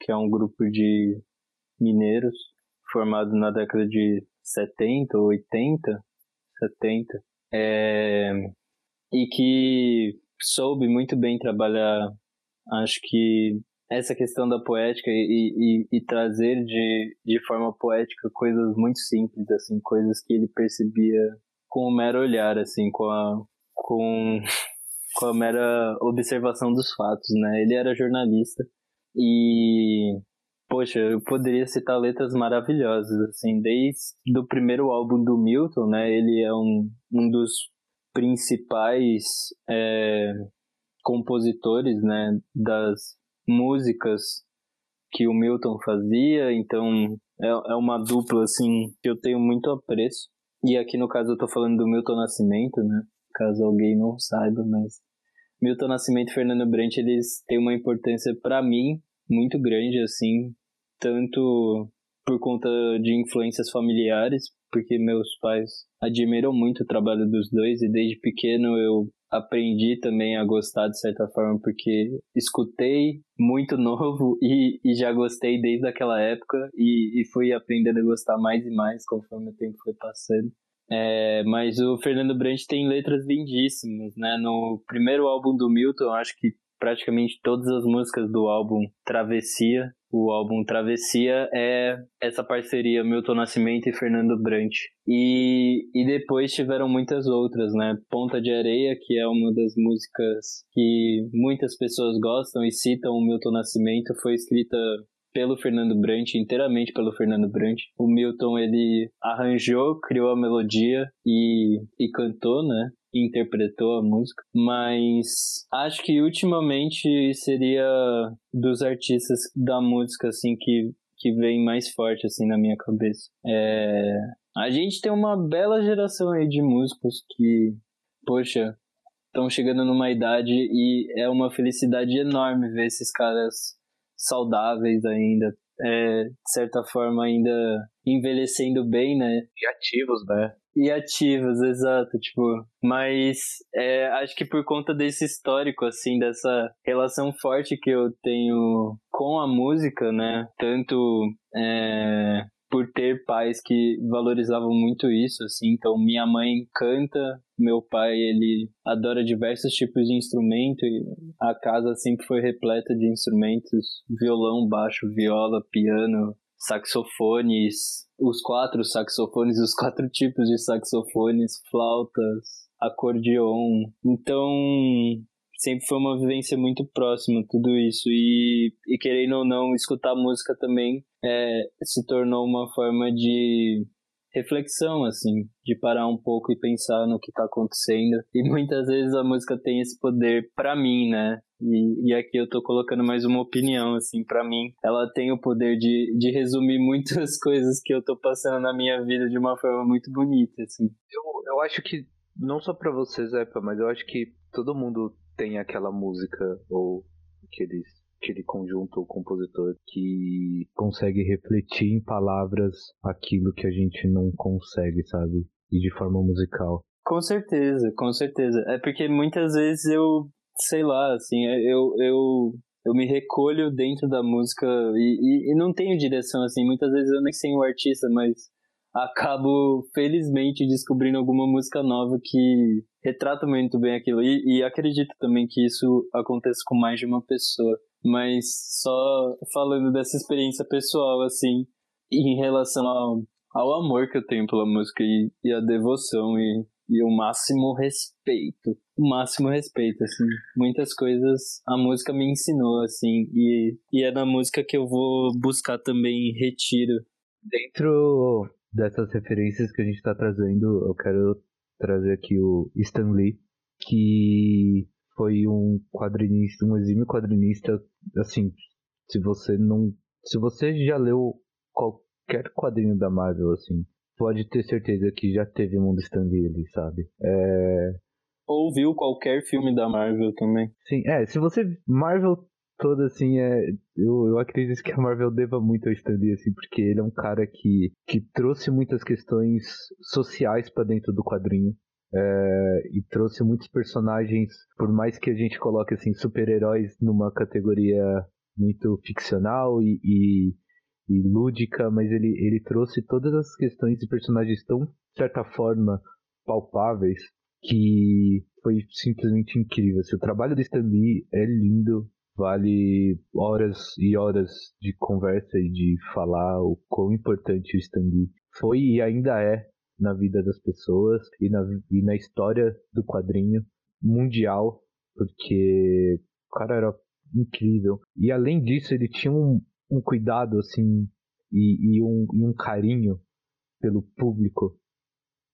que é um grupo de mineiros formado na década de 70, 80, 70, é, e que soube muito bem trabalhar, acho que essa questão da poética e, e, e, trazer de, de forma poética coisas muito simples, assim, coisas que ele percebia com o mero olhar, assim, com a, com com a mera observação dos fatos, né? Ele era jornalista e poxa, eu poderia citar letras maravilhosas, assim, desde o primeiro álbum do Milton, né? Ele é um, um dos principais é, compositores, né? Das músicas que o Milton fazia, então é, é uma dupla, assim, que eu tenho muito apreço. E aqui no caso eu tô falando do Milton Nascimento, né? Caso alguém não saiba, mas Milton Nascimento e Fernando Brant, eles têm uma importância para mim muito grande, assim, tanto por conta de influências familiares, porque meus pais admiram muito o trabalho dos dois e desde pequeno eu aprendi também a gostar de certa forma, porque escutei muito novo e, e já gostei desde aquela época e, e fui aprendendo a gostar mais e mais conforme o tempo foi passando. É, mas o Fernando Brandt tem letras lindíssimas, né? No primeiro álbum do Milton, acho que praticamente todas as músicas do álbum Travessia, o álbum Travessia é essa parceria Milton Nascimento e Fernando Brant. E, e depois tiveram muitas outras, né? Ponta de Areia, que é uma das músicas que muitas pessoas gostam e citam o Milton Nascimento, foi escrita pelo Fernando Brant, inteiramente pelo Fernando Brant. O Milton, ele arranjou, criou a melodia e, e cantou, né? interpretou a música, mas acho que ultimamente seria dos artistas da música assim que que vem mais forte assim na minha cabeça. É... a gente tem uma bela geração aí de músicos que, poxa, estão chegando numa idade e é uma felicidade enorme ver esses caras saudáveis ainda, é, de certa forma ainda envelhecendo bem, né? E ativos, né? E ativos, exato, tipo, mas é, acho que por conta desse histórico, assim, dessa relação forte que eu tenho com a música, né, tanto é, por ter pais que valorizavam muito isso, assim. Então, minha mãe canta, meu pai, ele adora diversos tipos de instrumento e a casa sempre foi repleta de instrumentos, violão, baixo, viola, piano, saxofones, os quatro saxofones, os quatro tipos de saxofones, flautas, acordeon. Então, sempre foi uma vivência muito próxima, tudo isso. E, e querendo ou não, escutar música também é, se tornou uma forma de reflexão, assim, de parar um pouco e pensar no que está acontecendo. E muitas vezes a música tem esse poder para mim, né? E, e aqui eu tô colocando mais uma opinião, assim, para mim. Ela tem o poder de, de resumir muitas coisas que eu tô passando na minha vida de uma forma muito bonita, assim. Eu, eu acho que, não só para você, Zepa, mas eu acho que todo mundo tem aquela música ou aquele, aquele conjunto ou compositor que consegue refletir em palavras aquilo que a gente não consegue, sabe? E de forma musical. Com certeza, com certeza. É porque muitas vezes eu, sei lá, assim, eu, eu, eu me recolho dentro da música e, e, e não tenho direção, assim. Muitas vezes eu nem sei o artista, mas acabo, felizmente, descobrindo alguma música nova que retrata muito bem aquilo. E, e acredito também que isso aconteça com mais de uma pessoa. Mas só falando dessa experiência pessoal, assim, em relação ao, ao amor que eu tenho pela música e, e a devoção e, e o máximo respeito. O máximo respeito, assim. Muitas coisas a música me ensinou, assim, e, e é na música que eu vou buscar também retiro. Dentro dessas referências que a gente está trazendo, eu quero trazer aqui o Stan Lee, que foi um quadrinista, um exímio quadrinista, assim, se você não, se você já leu qualquer quadrinho da Marvel, assim, pode ter certeza que já teve Mundo Stan Lee ali, sabe? É... Ou viu qualquer filme da Marvel também. Sim, é, se você, Marvel toda, assim, é, eu, eu acredito que a Marvel deva muito ao Stan Lee, assim, porque ele é um cara que, que trouxe muitas questões sociais para dentro do quadrinho. É, e trouxe muitos personagens, por mais que a gente coloque assim super-heróis numa categoria muito ficcional e, e, e, lúdica, mas ele, ele trouxe todas as questões de personagens tão, de certa forma, palpáveis que foi simplesmente incrível. Assim, o trabalho do Stan Lee é lindo, vale horas e horas de conversa e de falar o quão importante o Stan Lee foi e ainda é na vida das pessoas e na, e na história do quadrinho mundial, porque o cara era incrível. E além disso, ele tinha um, um cuidado, assim, e, e, um, e um carinho pelo público,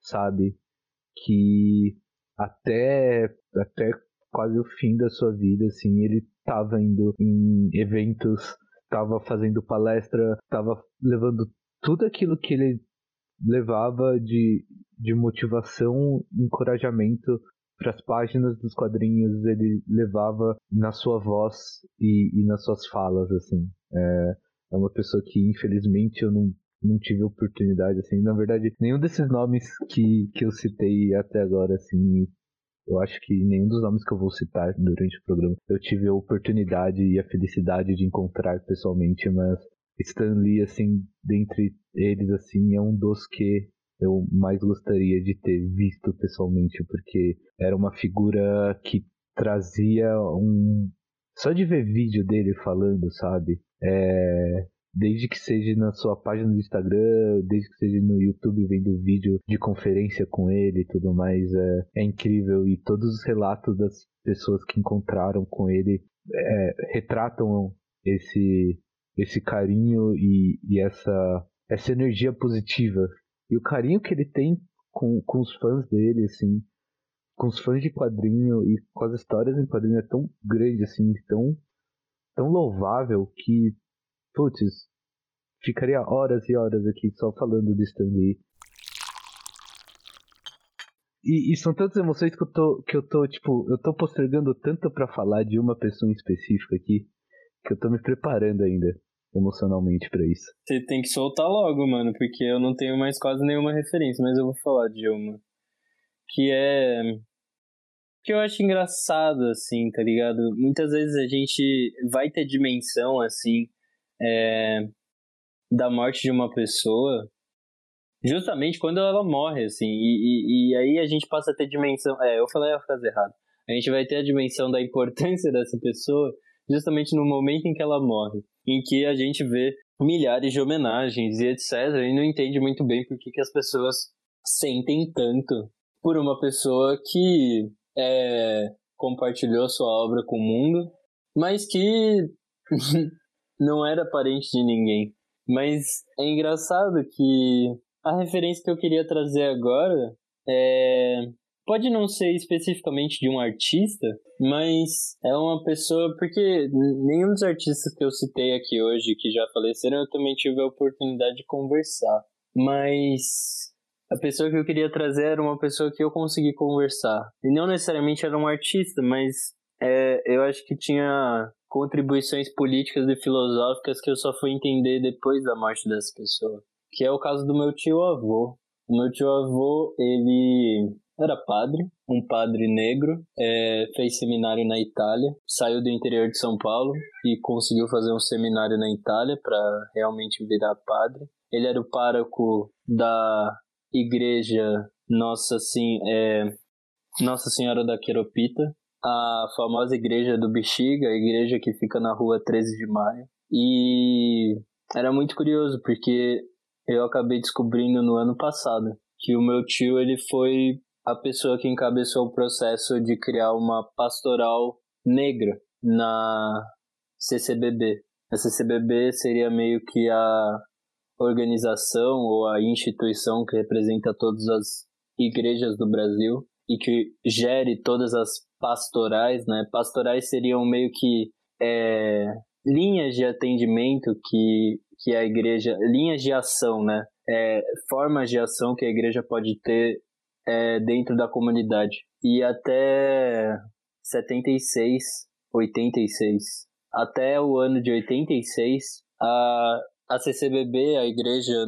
sabe? Que até, até quase o fim da sua vida, assim, ele estava indo em eventos, estava fazendo palestra, estava levando tudo aquilo que ele levava de, de motivação, encorajamento para as páginas dos quadrinhos, ele levava na sua voz e, e nas suas falas, assim. É, é uma pessoa que, infelizmente, eu não, não tive oportunidade, assim. Na verdade, nenhum desses nomes que, que eu citei até agora, assim, eu acho que nenhum dos nomes que eu vou citar durante o programa eu tive a oportunidade e a felicidade de encontrar pessoalmente, mas Stan Lee, assim, dentre eles, assim, é um dos que eu mais gostaria de ter visto pessoalmente, porque era uma figura que trazia um. Só de ver vídeo dele falando, sabe? É... Desde que seja na sua página do Instagram, desde que seja no YouTube vendo vídeo de conferência com ele e tudo mais, é, é incrível. E todos os relatos das pessoas que encontraram com ele é, retratam esse, esse carinho e, e essa, essa energia positiva. E o carinho que ele tem com, com os fãs dele, assim, com os fãs de quadrinho e com as histórias em quadrinho é tão grande, assim, tão, tão louvável que, putz, ficaria horas e horas aqui só falando de Stan Lee. E, e, são tantas emoções que eu tô, que eu tô, tipo, eu tô postergando tanto para falar de uma pessoa em específico aqui, que eu tô me preparando ainda emocionalmente para isso. Você tem que soltar logo, mano, porque eu não tenho mais quase nenhuma referência, mas eu vou falar de uma. Que é. Que eu acho engraçado, assim, tá ligado? Muitas vezes a gente vai ter dimensão, assim, é... da morte de uma pessoa justamente quando ela morre, assim, e, e, e aí a gente passa a ter dimensão. É, eu falei a frase errada. A gente vai ter a dimensão da importância dessa pessoa justamente no momento em que ela morre, em que a gente vê milhares de homenagens e etc. e não entende muito bem por que, que as pessoas sentem tanto por uma pessoa que é, compartilhou sua obra com o mundo, mas que não era parente de ninguém. Mas é engraçado que a referência que eu queria trazer agora é pode não ser especificamente de um artista, mas é uma pessoa. Porque nenhum dos artistas que eu citei aqui hoje, que já faleceram, eu também tive a oportunidade de conversar. Mas a pessoa que eu queria trazer era uma pessoa que eu consegui conversar. E não necessariamente era um artista, mas é, eu acho que tinha contribuições políticas e filosóficas que eu só fui entender depois da morte dessa pessoa. Que é o caso do meu tio avô. O meu tio avô, ele era padre, um padre negro, é, fez seminário na Itália, saiu do interior de São Paulo e conseguiu fazer um seminário na Itália para realmente virar padre. ele era o pároco da igreja Nossa, assim, é, Nossa Senhora da Queropita, a famosa igreja do Bexiga, a igreja que fica na rua 13 de maio. E era muito curioso, porque eu acabei descobrindo no ano passado que o meu tio ele foi a pessoa que encabeçou o processo de criar uma pastoral negra na CCBB. A CCBB seria meio que a organização ou a instituição que representa todas as igrejas do Brasil e que gere todas as pastorais, né? Pastorais seriam meio que é, linhas de atendimento que, que a igreja, linhas de ação, né? É, formas de ação que a igreja pode ter é, dentro da comunidade. E até 76, 86, até o ano de 86, a, a CCBB, a Igreja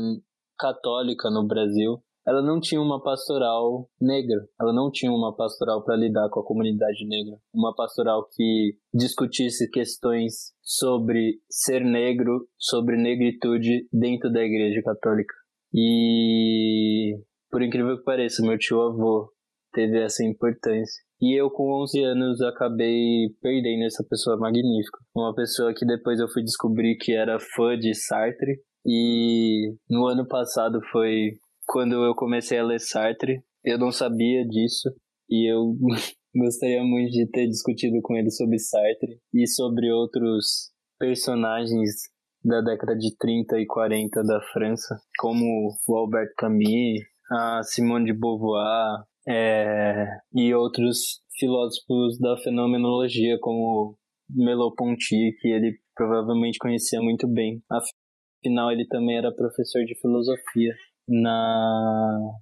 Católica no Brasil, ela não tinha uma pastoral negra, ela não tinha uma pastoral para lidar com a comunidade negra, uma pastoral que discutisse questões sobre ser negro, sobre negritude dentro da Igreja Católica. E por incrível que pareça, meu tio avô teve essa importância. E eu, com 11 anos, acabei perdendo essa pessoa magnífica. Uma pessoa que depois eu fui descobrir que era fã de Sartre. E no ano passado foi quando eu comecei a ler Sartre. Eu não sabia disso. E eu gostaria muito de ter discutido com ele sobre Sartre e sobre outros personagens da década de 30 e 40 da França, como o Albert Camus, a Simone de Beauvoir é, e outros filósofos da fenomenologia, como Merleau-Ponty, que ele provavelmente conhecia muito bem. Afinal, ele também era professor de filosofia na,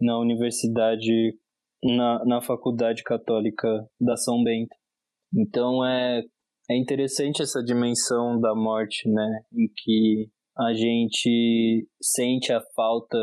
na universidade, na, na Faculdade Católica da São Bento. Então é, é interessante essa dimensão da morte, né? Em que a gente sente a falta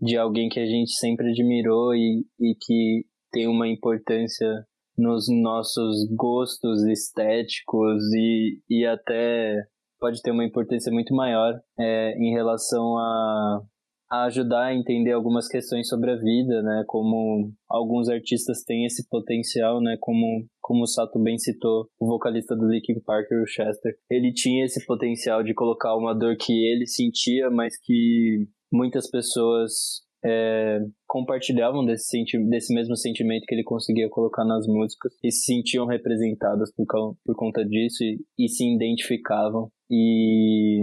de alguém que a gente sempre admirou e, e que tem uma importância nos nossos gostos estéticos e, e até pode ter uma importância muito maior é, em relação a, a ajudar a entender algumas questões sobre a vida, né? Como alguns artistas têm esse potencial, né? Como, como o Sato bem citou, o vocalista do Linkin Park, o Chester. Ele tinha esse potencial de colocar uma dor que ele sentia, mas que muitas pessoas é, compartilhavam desse, senti desse mesmo sentimento que ele conseguia colocar nas músicas e se sentiam representadas por, por conta disso e, e se identificavam. E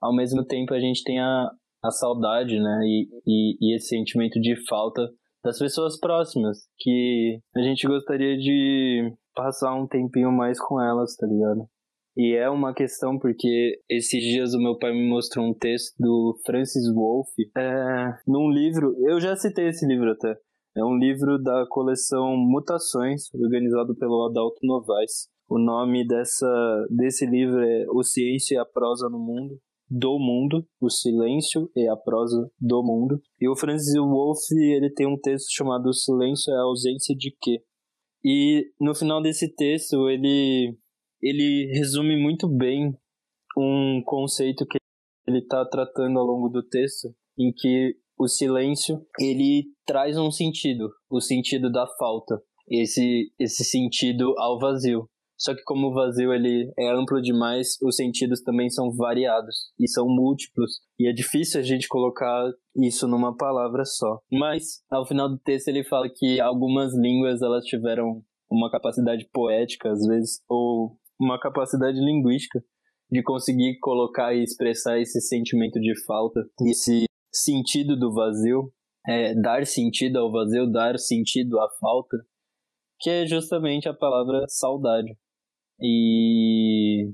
ao mesmo tempo a gente tem a, a saudade, né? E, e, e esse sentimento de falta das pessoas próximas, que a gente gostaria de passar um tempinho mais com elas, tá ligado? E é uma questão porque esses dias o meu pai me mostrou um texto do Francis Wolff, é, num livro, eu já citei esse livro até, é um livro da coleção Mutações, organizado pelo Adalto Novaes. O nome dessa, desse livro é O Ciência e a Prosa no Mundo, do Mundo, O Silêncio e a Prosa do Mundo. E o Francis Wolff, ele tem um texto chamado O Silêncio é a Ausência de Quê? E no final desse texto, ele ele resume muito bem um conceito que ele está tratando ao longo do texto, em que o silêncio ele traz um sentido, o sentido da falta, esse esse sentido ao vazio. Só que como o vazio ele é amplo demais, os sentidos também são variados e são múltiplos e é difícil a gente colocar isso numa palavra só. Mas ao final do texto ele fala que algumas línguas elas tiveram uma capacidade poética às vezes ou uma capacidade linguística de conseguir colocar e expressar esse sentimento de falta, esse sentido do vazio, é, dar sentido ao vazio, dar sentido à falta, que é justamente a palavra saudade. E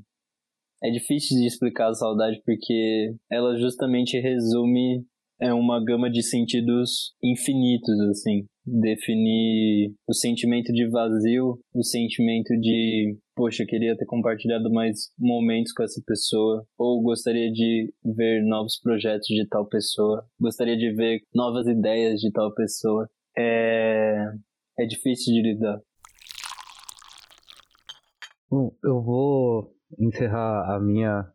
é difícil de explicar a saudade porque ela justamente resume é uma gama de sentidos infinitos, assim. Definir o sentimento de vazio, o sentimento de, poxa, queria ter compartilhado mais momentos com essa pessoa, ou gostaria de ver novos projetos de tal pessoa, gostaria de ver novas ideias de tal pessoa. É, é difícil de lidar. Bom, eu vou encerrar a minha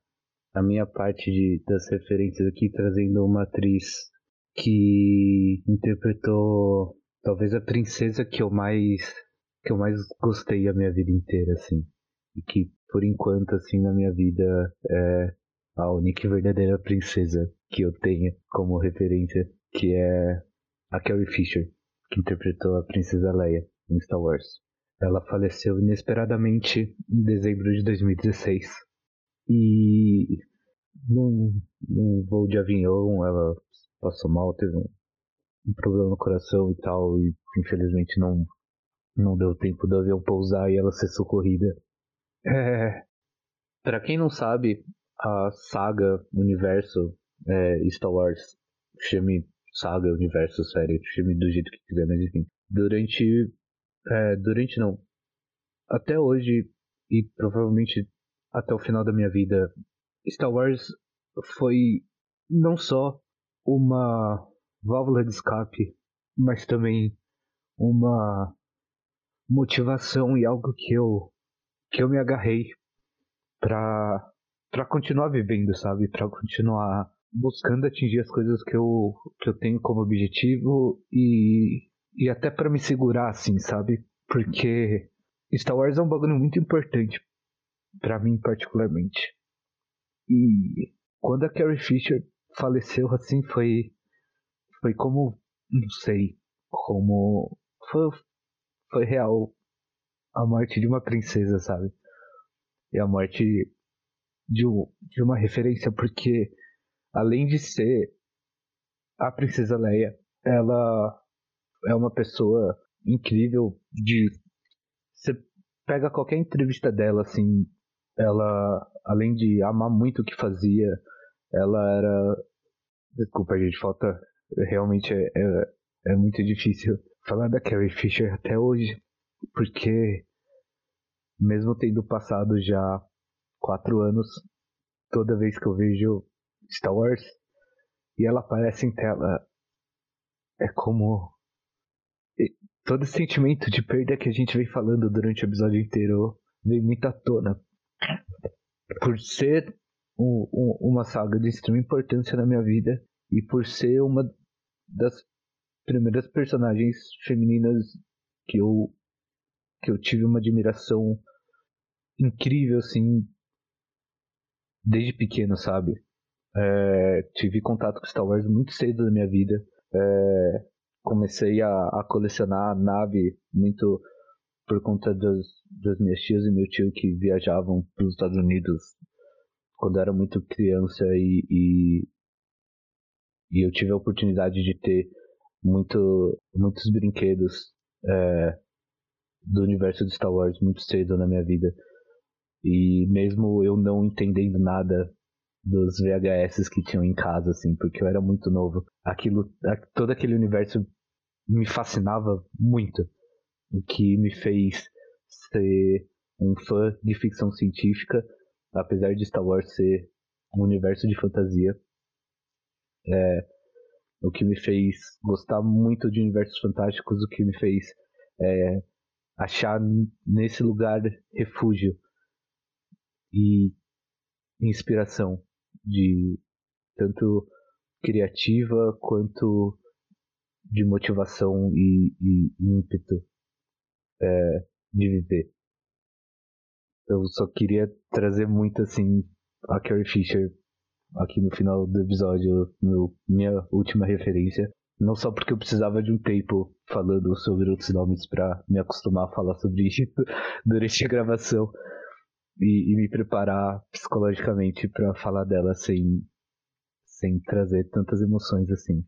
a minha parte de, das referências aqui, trazendo uma atriz que interpretou talvez a princesa que eu mais que eu mais gostei a minha vida inteira, assim. E que, por enquanto, assim, na minha vida é a única e verdadeira princesa que eu tenho como referência, que é a Carrie Fisher, que interpretou a princesa Leia em Star Wars. Ela faleceu inesperadamente em dezembro de 2016. E num, num voo de avião ela passou mal, teve um, um problema no coração e tal, e infelizmente não não deu tempo do avião pousar e ela ser socorrida. É, para quem não sabe, a saga, universo é, Star Wars, chame saga, universo, série, chame do jeito que quiser, mas enfim. Durante. É, durante não. Até hoje, e provavelmente até o final da minha vida, Star Wars foi não só uma válvula de escape, mas também uma motivação e algo que eu que eu me agarrei para para continuar vivendo, sabe? Para continuar buscando atingir as coisas que eu que eu tenho como objetivo e e até para me segurar assim, sabe? Porque Star Wars é um bagulho muito importante para mim particularmente. E quando a Carrie Fisher faleceu assim foi foi como não sei, como foi, foi real a morte de uma princesa, sabe? E a morte de, um, de uma referência, porque além de ser a princesa Leia, ela é uma pessoa incrível de você pega qualquer entrevista dela assim, ela além de amar muito o que fazia, ela era desculpa gente, falta realmente é, é, é muito difícil falar da Carrie Fisher até hoje, porque mesmo tendo passado já quatro anos, toda vez que eu vejo Star Wars e ela aparece em tela, é como todo esse sentimento de perda que a gente vem falando durante o episódio inteiro vem muito à tona. Por ser um, um, uma saga de extrema importância na minha vida e por ser uma das primeiras personagens femininas que eu que eu tive uma admiração incrível assim desde pequeno, sabe? É, tive contato com Star Wars muito cedo na minha vida. É, comecei a, a, colecionar nave muito por conta das, das minhas tias e meu tio que viajavam para os Estados Unidos quando era muito criança e, e, e eu tive a oportunidade de ter muito, muitos brinquedos é, do universo de Star Wars muito cedo na minha vida. E mesmo eu não entendendo nada dos VHS que tinham em casa, assim, porque eu era muito novo, aquilo, todo aquele universo me fascinava muito. O que me fez ser um fã de ficção científica, apesar de Star Wars ser um universo de fantasia. É, o que me fez gostar muito de universos fantásticos, o que me fez é, achar nesse lugar refúgio e inspiração de tanto criativa quanto de motivação e, e ímpeto é, de viver. Eu só queria trazer muito assim a Carrie Fisher aqui no final do episódio, minha última referência. Não só porque eu precisava de um tempo falando sobre outros nomes para me acostumar a falar sobre isso durante a gravação, e, e me preparar psicologicamente para falar dela sem, sem trazer tantas emoções assim.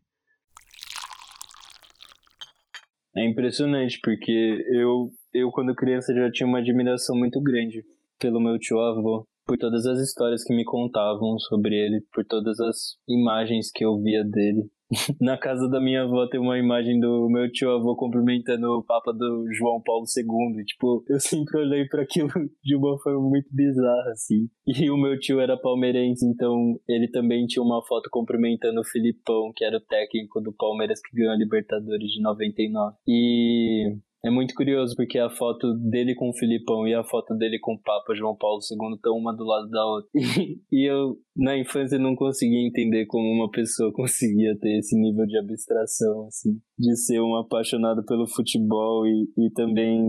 É impressionante, porque eu, eu quando criança já tinha uma admiração muito grande pelo meu tio avô, por todas as histórias que me contavam sobre ele, por todas as imagens que eu via dele. Na casa da minha avó tem uma imagem do meu tio avô cumprimentando o Papa do João Paulo II. E, tipo, eu sempre olhei para aquilo de uma forma muito bizarra, assim. E o meu tio era palmeirense, então ele também tinha uma foto cumprimentando o Filipão, que era o técnico do Palmeiras que ganhou a Libertadores de 99. E é muito curioso porque a foto dele com o Filipão e a foto dele com o Papa João Paulo II estão uma do lado da outra. e eu, na infância, não conseguia entender como uma pessoa conseguia ter esse nível de abstração, assim, de ser um apaixonado pelo futebol e, e também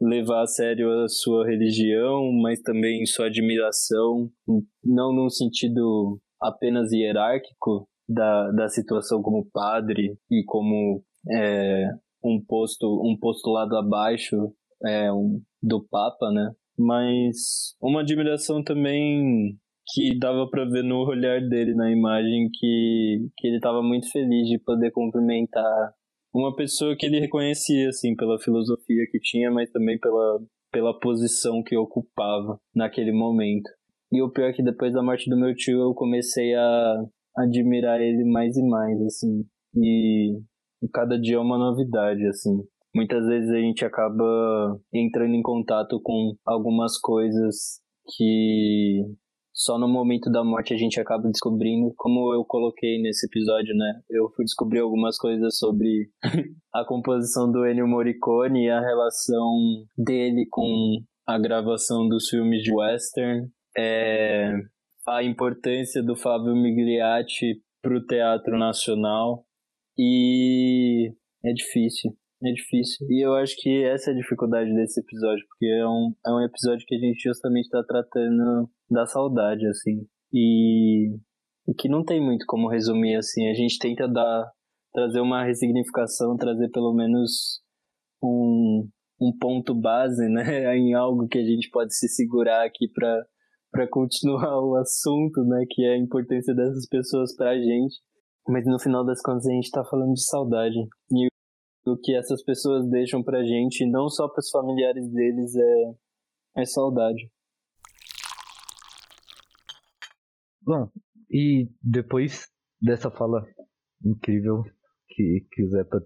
levar a sério a sua religião, mas também sua admiração, não num sentido apenas hierárquico da, da situação como padre e como é, um posto um postulado abaixo é, um, do Papa, né? Mas uma admiração também que dava para ver no olhar dele na imagem que, que ele estava muito feliz de poder cumprimentar uma pessoa que ele reconhecia assim pela filosofia que tinha, mas também pela pela posição que ocupava naquele momento. E o pior é que depois da morte do meu tio eu comecei a admirar ele mais e mais assim. E cada dia é uma novidade, assim. Muitas vezes a gente acaba entrando em contato com algumas coisas que só no momento da morte a gente acaba descobrindo, como eu coloquei nesse episódio, né? Eu fui descobrir algumas coisas sobre a composição do Ennio Morricone e a relação dele com a gravação dos filmes de western, é, a importância do Fábio Migliatti para o teatro nacional e é difícil, é difícil. E eu acho que essa é a dificuldade desse episódio, porque é um, é um episódio que a gente justamente está tratando da saudade, assim. E, e que não tem muito como resumir, assim. A gente tenta dar, trazer uma ressignificação, trazer pelo menos um, um ponto base, né, em algo que a gente pode se segurar aqui para para continuar o assunto, né, que é a importância dessas pessoas para a gente. Mas no final das contas a gente tá falando de saudade. E o que essas pessoas deixam pra gente, não só pros familiares deles, é, é saudade. Bom, e depois dessa fala incrível que, que o Zepa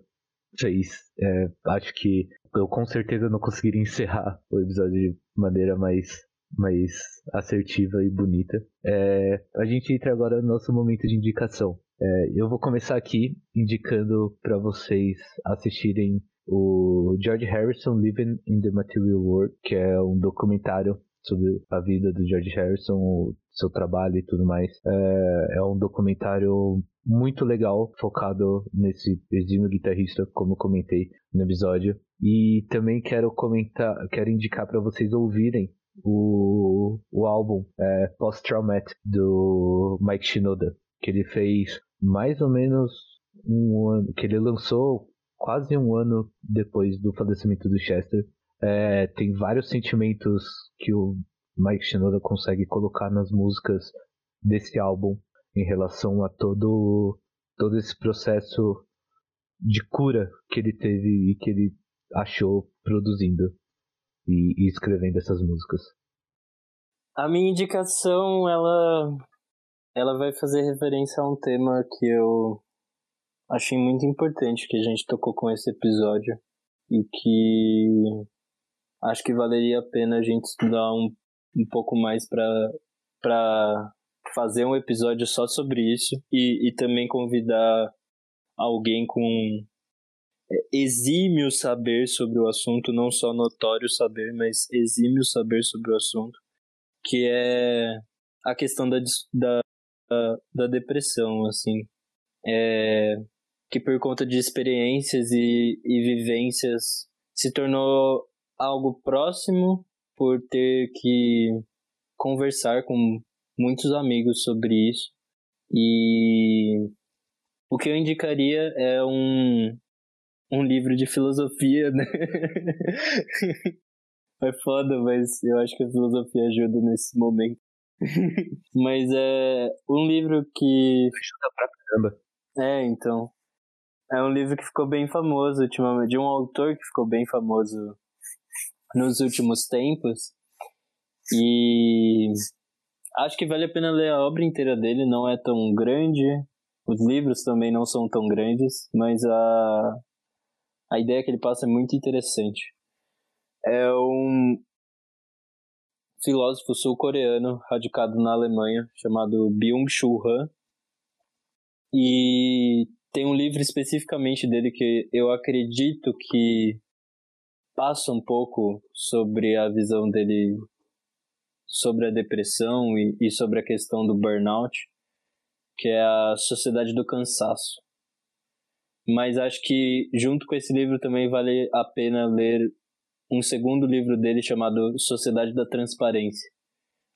fez, é, acho que eu com certeza não conseguiria encerrar o episódio de maneira mais, mais assertiva e bonita. É, a gente entra agora no nosso momento de indicação. É, eu vou começar aqui indicando para vocês assistirem o George Harrison Living in the Material World, que é um documentário sobre a vida do George Harrison, o seu trabalho e tudo mais. É, é um documentário muito legal, focado nesse exímio guitarrista, como comentei no episódio. E também quero comentar, quero indicar para vocês ouvirem o, o álbum é, Post Traumatic do Mike Shinoda que ele fez mais ou menos um ano, que ele lançou quase um ano depois do falecimento do Chester. É, tem vários sentimentos que o Mike Shinoda consegue colocar nas músicas desse álbum em relação a todo todo esse processo de cura que ele teve e que ele achou produzindo e, e escrevendo essas músicas. A minha indicação, ela ela vai fazer referência a um tema que eu achei muito importante que a gente tocou com esse episódio e que acho que valeria a pena a gente estudar um, um pouco mais para fazer um episódio só sobre isso e, e também convidar alguém com é, exímio saber sobre o assunto, não só notório saber, mas exímio saber sobre o assunto, que é a questão da, da da, depressão, assim. É, que por conta de experiências e, e vivências se tornou algo próximo por ter que conversar com muitos amigos sobre isso. E o que eu indicaria é um, um livro de filosofia, né? é foda, mas eu acho que a filosofia ajuda nesse momento. Mas é um livro que. Ajuda pra caramba. É, então. É um livro que ficou bem famoso ultimamente, de um autor que ficou bem famoso nos últimos tempos. E acho que vale a pena ler a obra inteira dele, não é tão grande. Os livros também não são tão grandes, mas a, a ideia que ele passa é muito interessante. É um, filósofo sul-coreano radicado na Alemanha chamado Byung-Chul Han. E tem um livro especificamente dele que eu acredito que passa um pouco sobre a visão dele sobre a depressão e, e sobre a questão do burnout, que é a Sociedade do Cansaço. Mas acho que junto com esse livro também vale a pena ler um segundo livro dele chamado Sociedade da Transparência.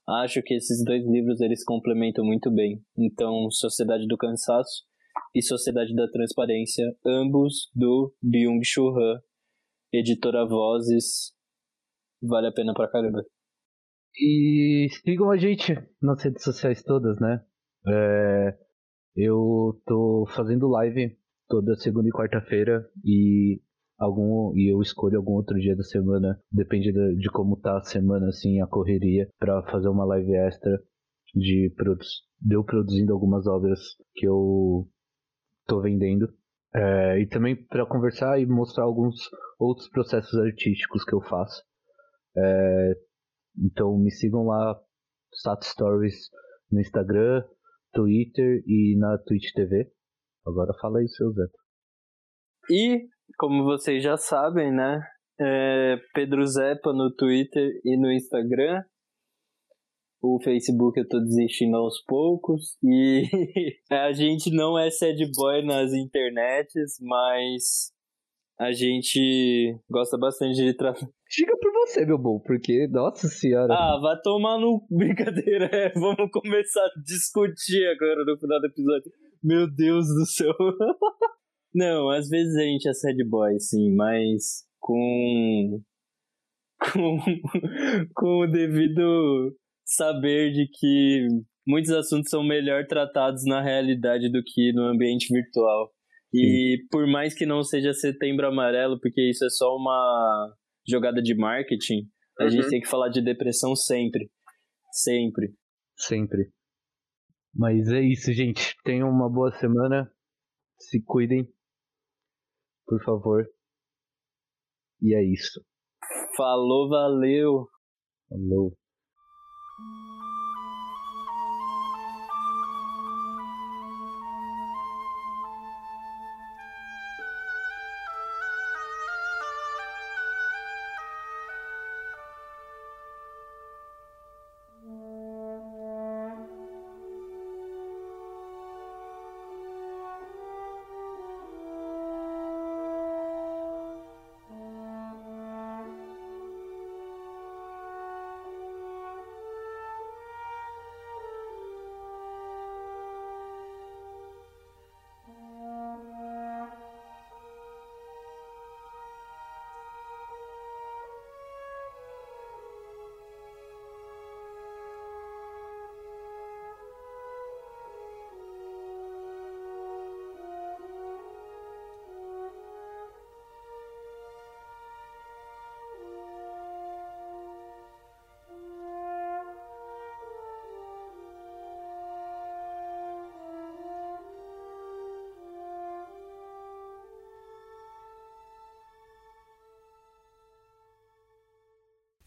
Acho que esses dois livros eles complementam muito bem. Então, Sociedade do Cansaço e Sociedade da Transparência, ambos do Byung-Chul Han, editora Vozes, vale a pena pra caramba. E sigam a gente nas redes sociais todas, né? É, eu tô fazendo live toda segunda e quarta-feira e algum e eu escolho algum outro dia da semana, depende de, de como tá a semana assim, a correria para fazer uma live extra de, produ eu produzindo algumas obras que eu tô vendendo. É, e também para conversar e mostrar alguns outros processos artísticos que eu faço. É, então me sigam lá, Sat Stories no Instagram, Twitter e na Twitch TV. Agora fala aí, seu Zé. E, como vocês já sabem, né? É Pedro Zepa no Twitter e no Instagram. O Facebook eu tô desistindo aos poucos. E a gente não é sad boy nas internets, mas a gente gosta bastante de tratar. Diga por você, meu bom, porque, nossa senhora. Ah, vai tomar no. Brincadeira, é. Vamos começar a discutir agora no final do episódio. Meu Deus do céu. Não, às vezes a gente é sad boy, sim, mas com. Com, com o devido saber de que muitos assuntos são melhor tratados na realidade do que no ambiente virtual. E Sim. por mais que não seja setembro amarelo, porque isso é só uma jogada de marketing, uhum. a gente uhum. tem que falar de depressão sempre. Sempre. Sempre. Mas é isso, gente. Tenham uma boa semana. Se cuidem. Por favor. E é isso. Falou, valeu. Falou.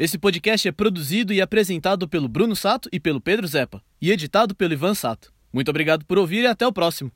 Esse podcast é produzido e apresentado pelo Bruno Sato e pelo Pedro Zepa, e editado pelo Ivan Sato. Muito obrigado por ouvir e até o próximo.